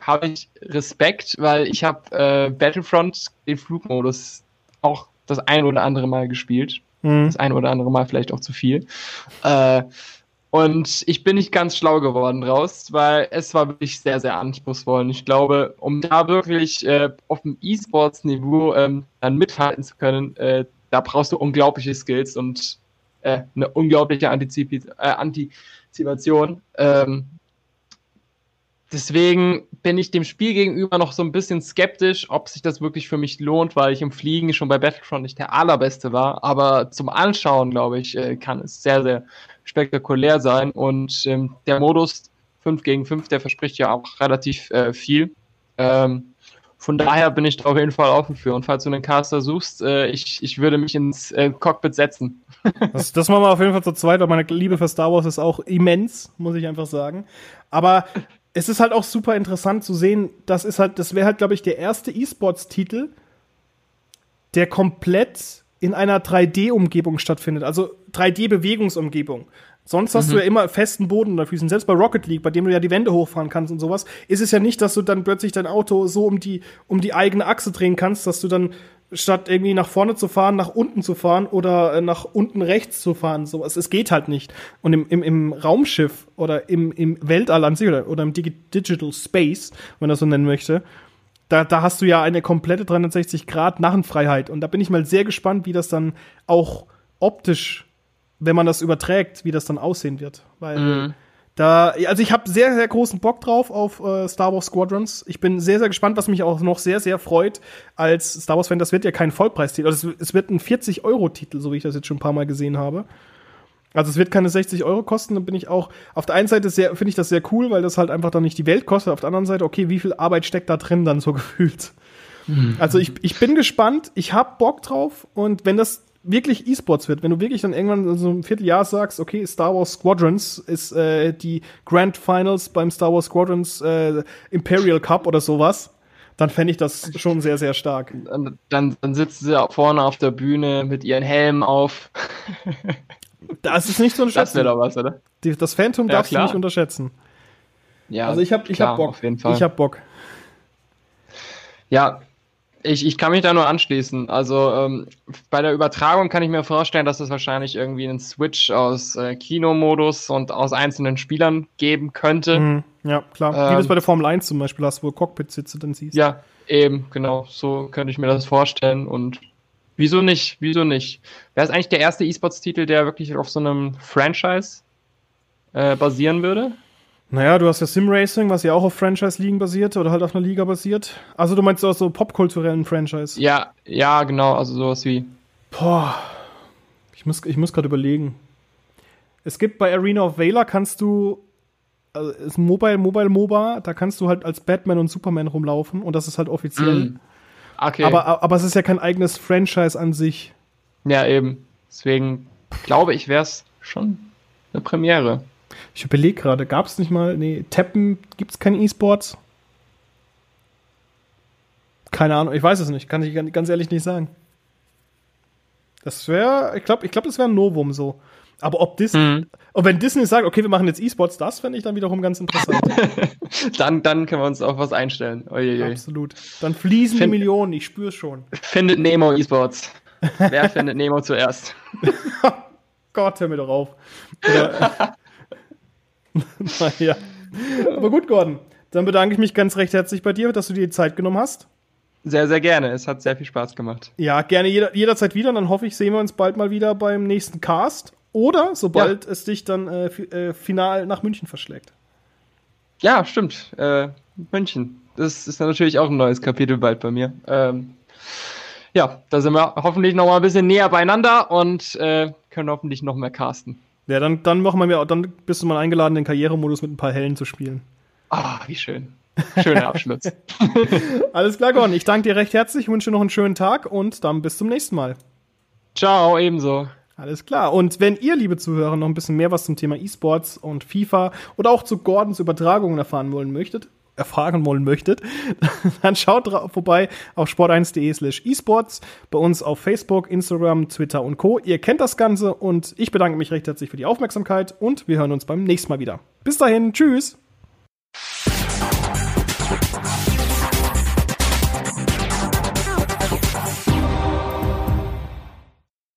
habe ich Respekt, weil ich habe äh, Battlefront den Flugmodus auch das ein oder andere Mal gespielt. Hm. Das ein oder andere Mal vielleicht auch zu viel. Äh, und ich bin nicht ganz schlau geworden draus, weil es war wirklich sehr, sehr anspruchsvoll. Und ich glaube, um da wirklich äh, auf dem E-Sports-Niveau ähm, dann mithalten zu können, äh, da brauchst du unglaubliche Skills und äh, eine unglaubliche Antizip äh, Antizipation. Ähm, deswegen bin ich dem Spiel gegenüber noch so ein bisschen skeptisch, ob sich das wirklich für mich lohnt, weil ich im Fliegen schon bei Battlefront nicht der allerbeste war. Aber zum Anschauen, glaube ich, äh, kann es sehr, sehr spektakulär sein. Und ähm, der Modus 5 gegen 5, der verspricht ja auch relativ äh, viel. Ähm, von daher bin ich da auf jeden Fall offen für. Und falls du einen Caster suchst, äh, ich, ich würde mich ins äh, Cockpit setzen. *laughs* Das, das machen wir auf jeden Fall zu zweit, weil meine Liebe für Star Wars ist auch immens, muss ich einfach sagen. Aber es ist halt auch super interessant zu sehen, das ist halt, das wäre halt, glaube ich, der erste E-Sports-Titel, der komplett in einer 3D-Umgebung stattfindet, also 3D-Bewegungsumgebung. Sonst hast du ja immer festen Boden unter Füßen. Selbst bei Rocket League, bei dem du ja die Wände hochfahren kannst und sowas, ist es ja nicht, dass du dann plötzlich dein Auto so um die, um die eigene Achse drehen kannst, dass du dann statt irgendwie nach vorne zu fahren, nach unten zu fahren oder äh, nach unten rechts zu fahren. Sowas. Es geht halt nicht. Und im, im, im Raumschiff oder im, im Weltall an sich oder, oder im Digi Digital Space, wenn man das so nennen möchte, da, da hast du ja eine komplette 360 Grad Narrenfreiheit. Und da bin ich mal sehr gespannt, wie das dann auch optisch, wenn man das überträgt, wie das dann aussehen wird. Weil Mhm. Da, also ich habe sehr, sehr großen Bock drauf auf äh, Star Wars Squadrons. Ich bin sehr, sehr gespannt, was mich auch noch sehr, sehr freut als Star Wars-Fan. Das wird ja kein Vollpreistitel. Also es, es wird ein 40-Euro-Titel, so wie ich das jetzt schon ein paar Mal gesehen habe. Also es wird keine 60 Euro kosten, dann bin ich auch, auf der einen Seite sehr, finde ich das sehr cool, weil das halt einfach dann nicht die Welt kostet, auf der anderen Seite, okay, wie viel Arbeit steckt da drin dann so *laughs* gefühlt? Also ich, ich bin gespannt, ich hab Bock drauf und wenn das wirklich E-Sports wird, wenn du wirklich dann irgendwann in so einem Vierteljahr sagst, okay, Star Wars Squadrons ist äh, die Grand Finals beim Star Wars Squadrons äh, Imperial Cup oder sowas, dann fände ich das schon sehr, sehr stark. Dann, dann, sitzen sie auch vorne auf der Bühne mit ihren Helmen auf. *laughs* Das ist nicht zu Das unterschätzen. wäre doch was, oder? Die- Das Phantom Ja, darfst du klar. nicht unterschätzen. Ja, Also ich hab, ich klar, hab Bock. Auf jeden Fall. Ich hab Bock. Ja, ich, ich kann mich da nur anschließen. Also ähm, bei der Übertragung kann ich mir vorstellen, dass es wahrscheinlich irgendwie einen Switch aus äh, Kinomodus und aus einzelnen Spielern geben könnte. Mhm. Ja, klar. Wie Ähm, du es bei der Formel 1 zum Beispiel hast, wo du Cockpit-Sitze dann siehst. Ja, eben, genau. So könnte ich mir das vorstellen. Und wieso nicht? Wieso nicht? Wäre es eigentlich der erste E-Sports-Titel, der wirklich auf so einem Franchise äh, basieren würde? Naja, du hast ja Sim Racing, was ja auch auf Franchise-Ligen basiert oder halt auf einer Liga basiert. Also du meinst aus so popkulturellen Franchise? Ja, ja, genau. Also sowas wie. Boah. Ich muss, ich muss gerade überlegen. Es gibt bei Arena of Valor kannst du, also ist ein Mobile, Mobile MOBA, da kannst du halt als Batman und Superman rumlaufen und das ist halt offiziell. Mm. Okay. Aber, aber es ist ja kein eigenes Franchise an sich. ja, eben. Deswegen glaube ich, wäre es schon eine Premiere. Ich überlege gerade, gab es nicht mal, nee, Teppen, gibt es keine E-Sports? Keine Ahnung, ich weiß es nicht, kann ich gan- ganz ehrlich nicht sagen. Das wäre, ich glaube, ich glaube, das wäre ein Novum so. Aber ob Disney, mhm. und wenn Disney sagt, okay, wir machen jetzt E-Sports, das fände ich dann wiederum ganz interessant. *laughs* dann, dann können wir uns auf was einstellen. Ojeje. Absolut. Dann fließen Find, die Millionen, ich spüre es schon. Findet Nemo E-Sports. Wer findet Nemo zuerst? *laughs* Gott, hör mir doch auf. *laughs* *laughs* naja. Aber gut, Gordon. Dann bedanke ich mich ganz recht herzlich bei dir, dass du dir die Zeit genommen hast. Sehr, sehr gerne. Es hat sehr viel Spaß gemacht. Ja, gerne jeder, jederzeit wieder. Und dann hoffe ich, sehen wir uns bald mal wieder beim nächsten Cast. Oder sobald ja. es dich dann äh, äh, final nach München verschlägt. Ja, stimmt. Äh, München. Das ist natürlich auch ein neues Kapitel bald bei mir. Ähm, ja, da sind wir hoffentlich noch mal ein bisschen näher beieinander und äh, können hoffentlich noch mehr casten. Ja, dann, dann machen wir mir, dann bist du mal eingeladen, den Karrieremodus mit ein paar Hellen zu spielen. Ah, wie schön. Schöner Abschluss. *laughs* Alles klar, Gordon. Ich danke dir recht herzlich, wünsche noch einen schönen Tag und dann bis zum nächsten Mal. Ciao, ebenso. Alles klar. Und wenn ihr, liebe Zuhörer, noch ein bisschen mehr was zum Thema E-Sports und FIFA oder auch zu Gordons Übertragungen erfahren wollen möchtet, erfahren wollen möchtet, *laughs* dann schaut vorbei auf sport1.de slash esports, bei uns auf Facebook, Instagram, Twitter und Co. Ihr kennt das Ganze und ich bedanke mich recht herzlich für die Aufmerksamkeit und wir hören uns beim nächsten Mal wieder. Bis dahin, tschüss!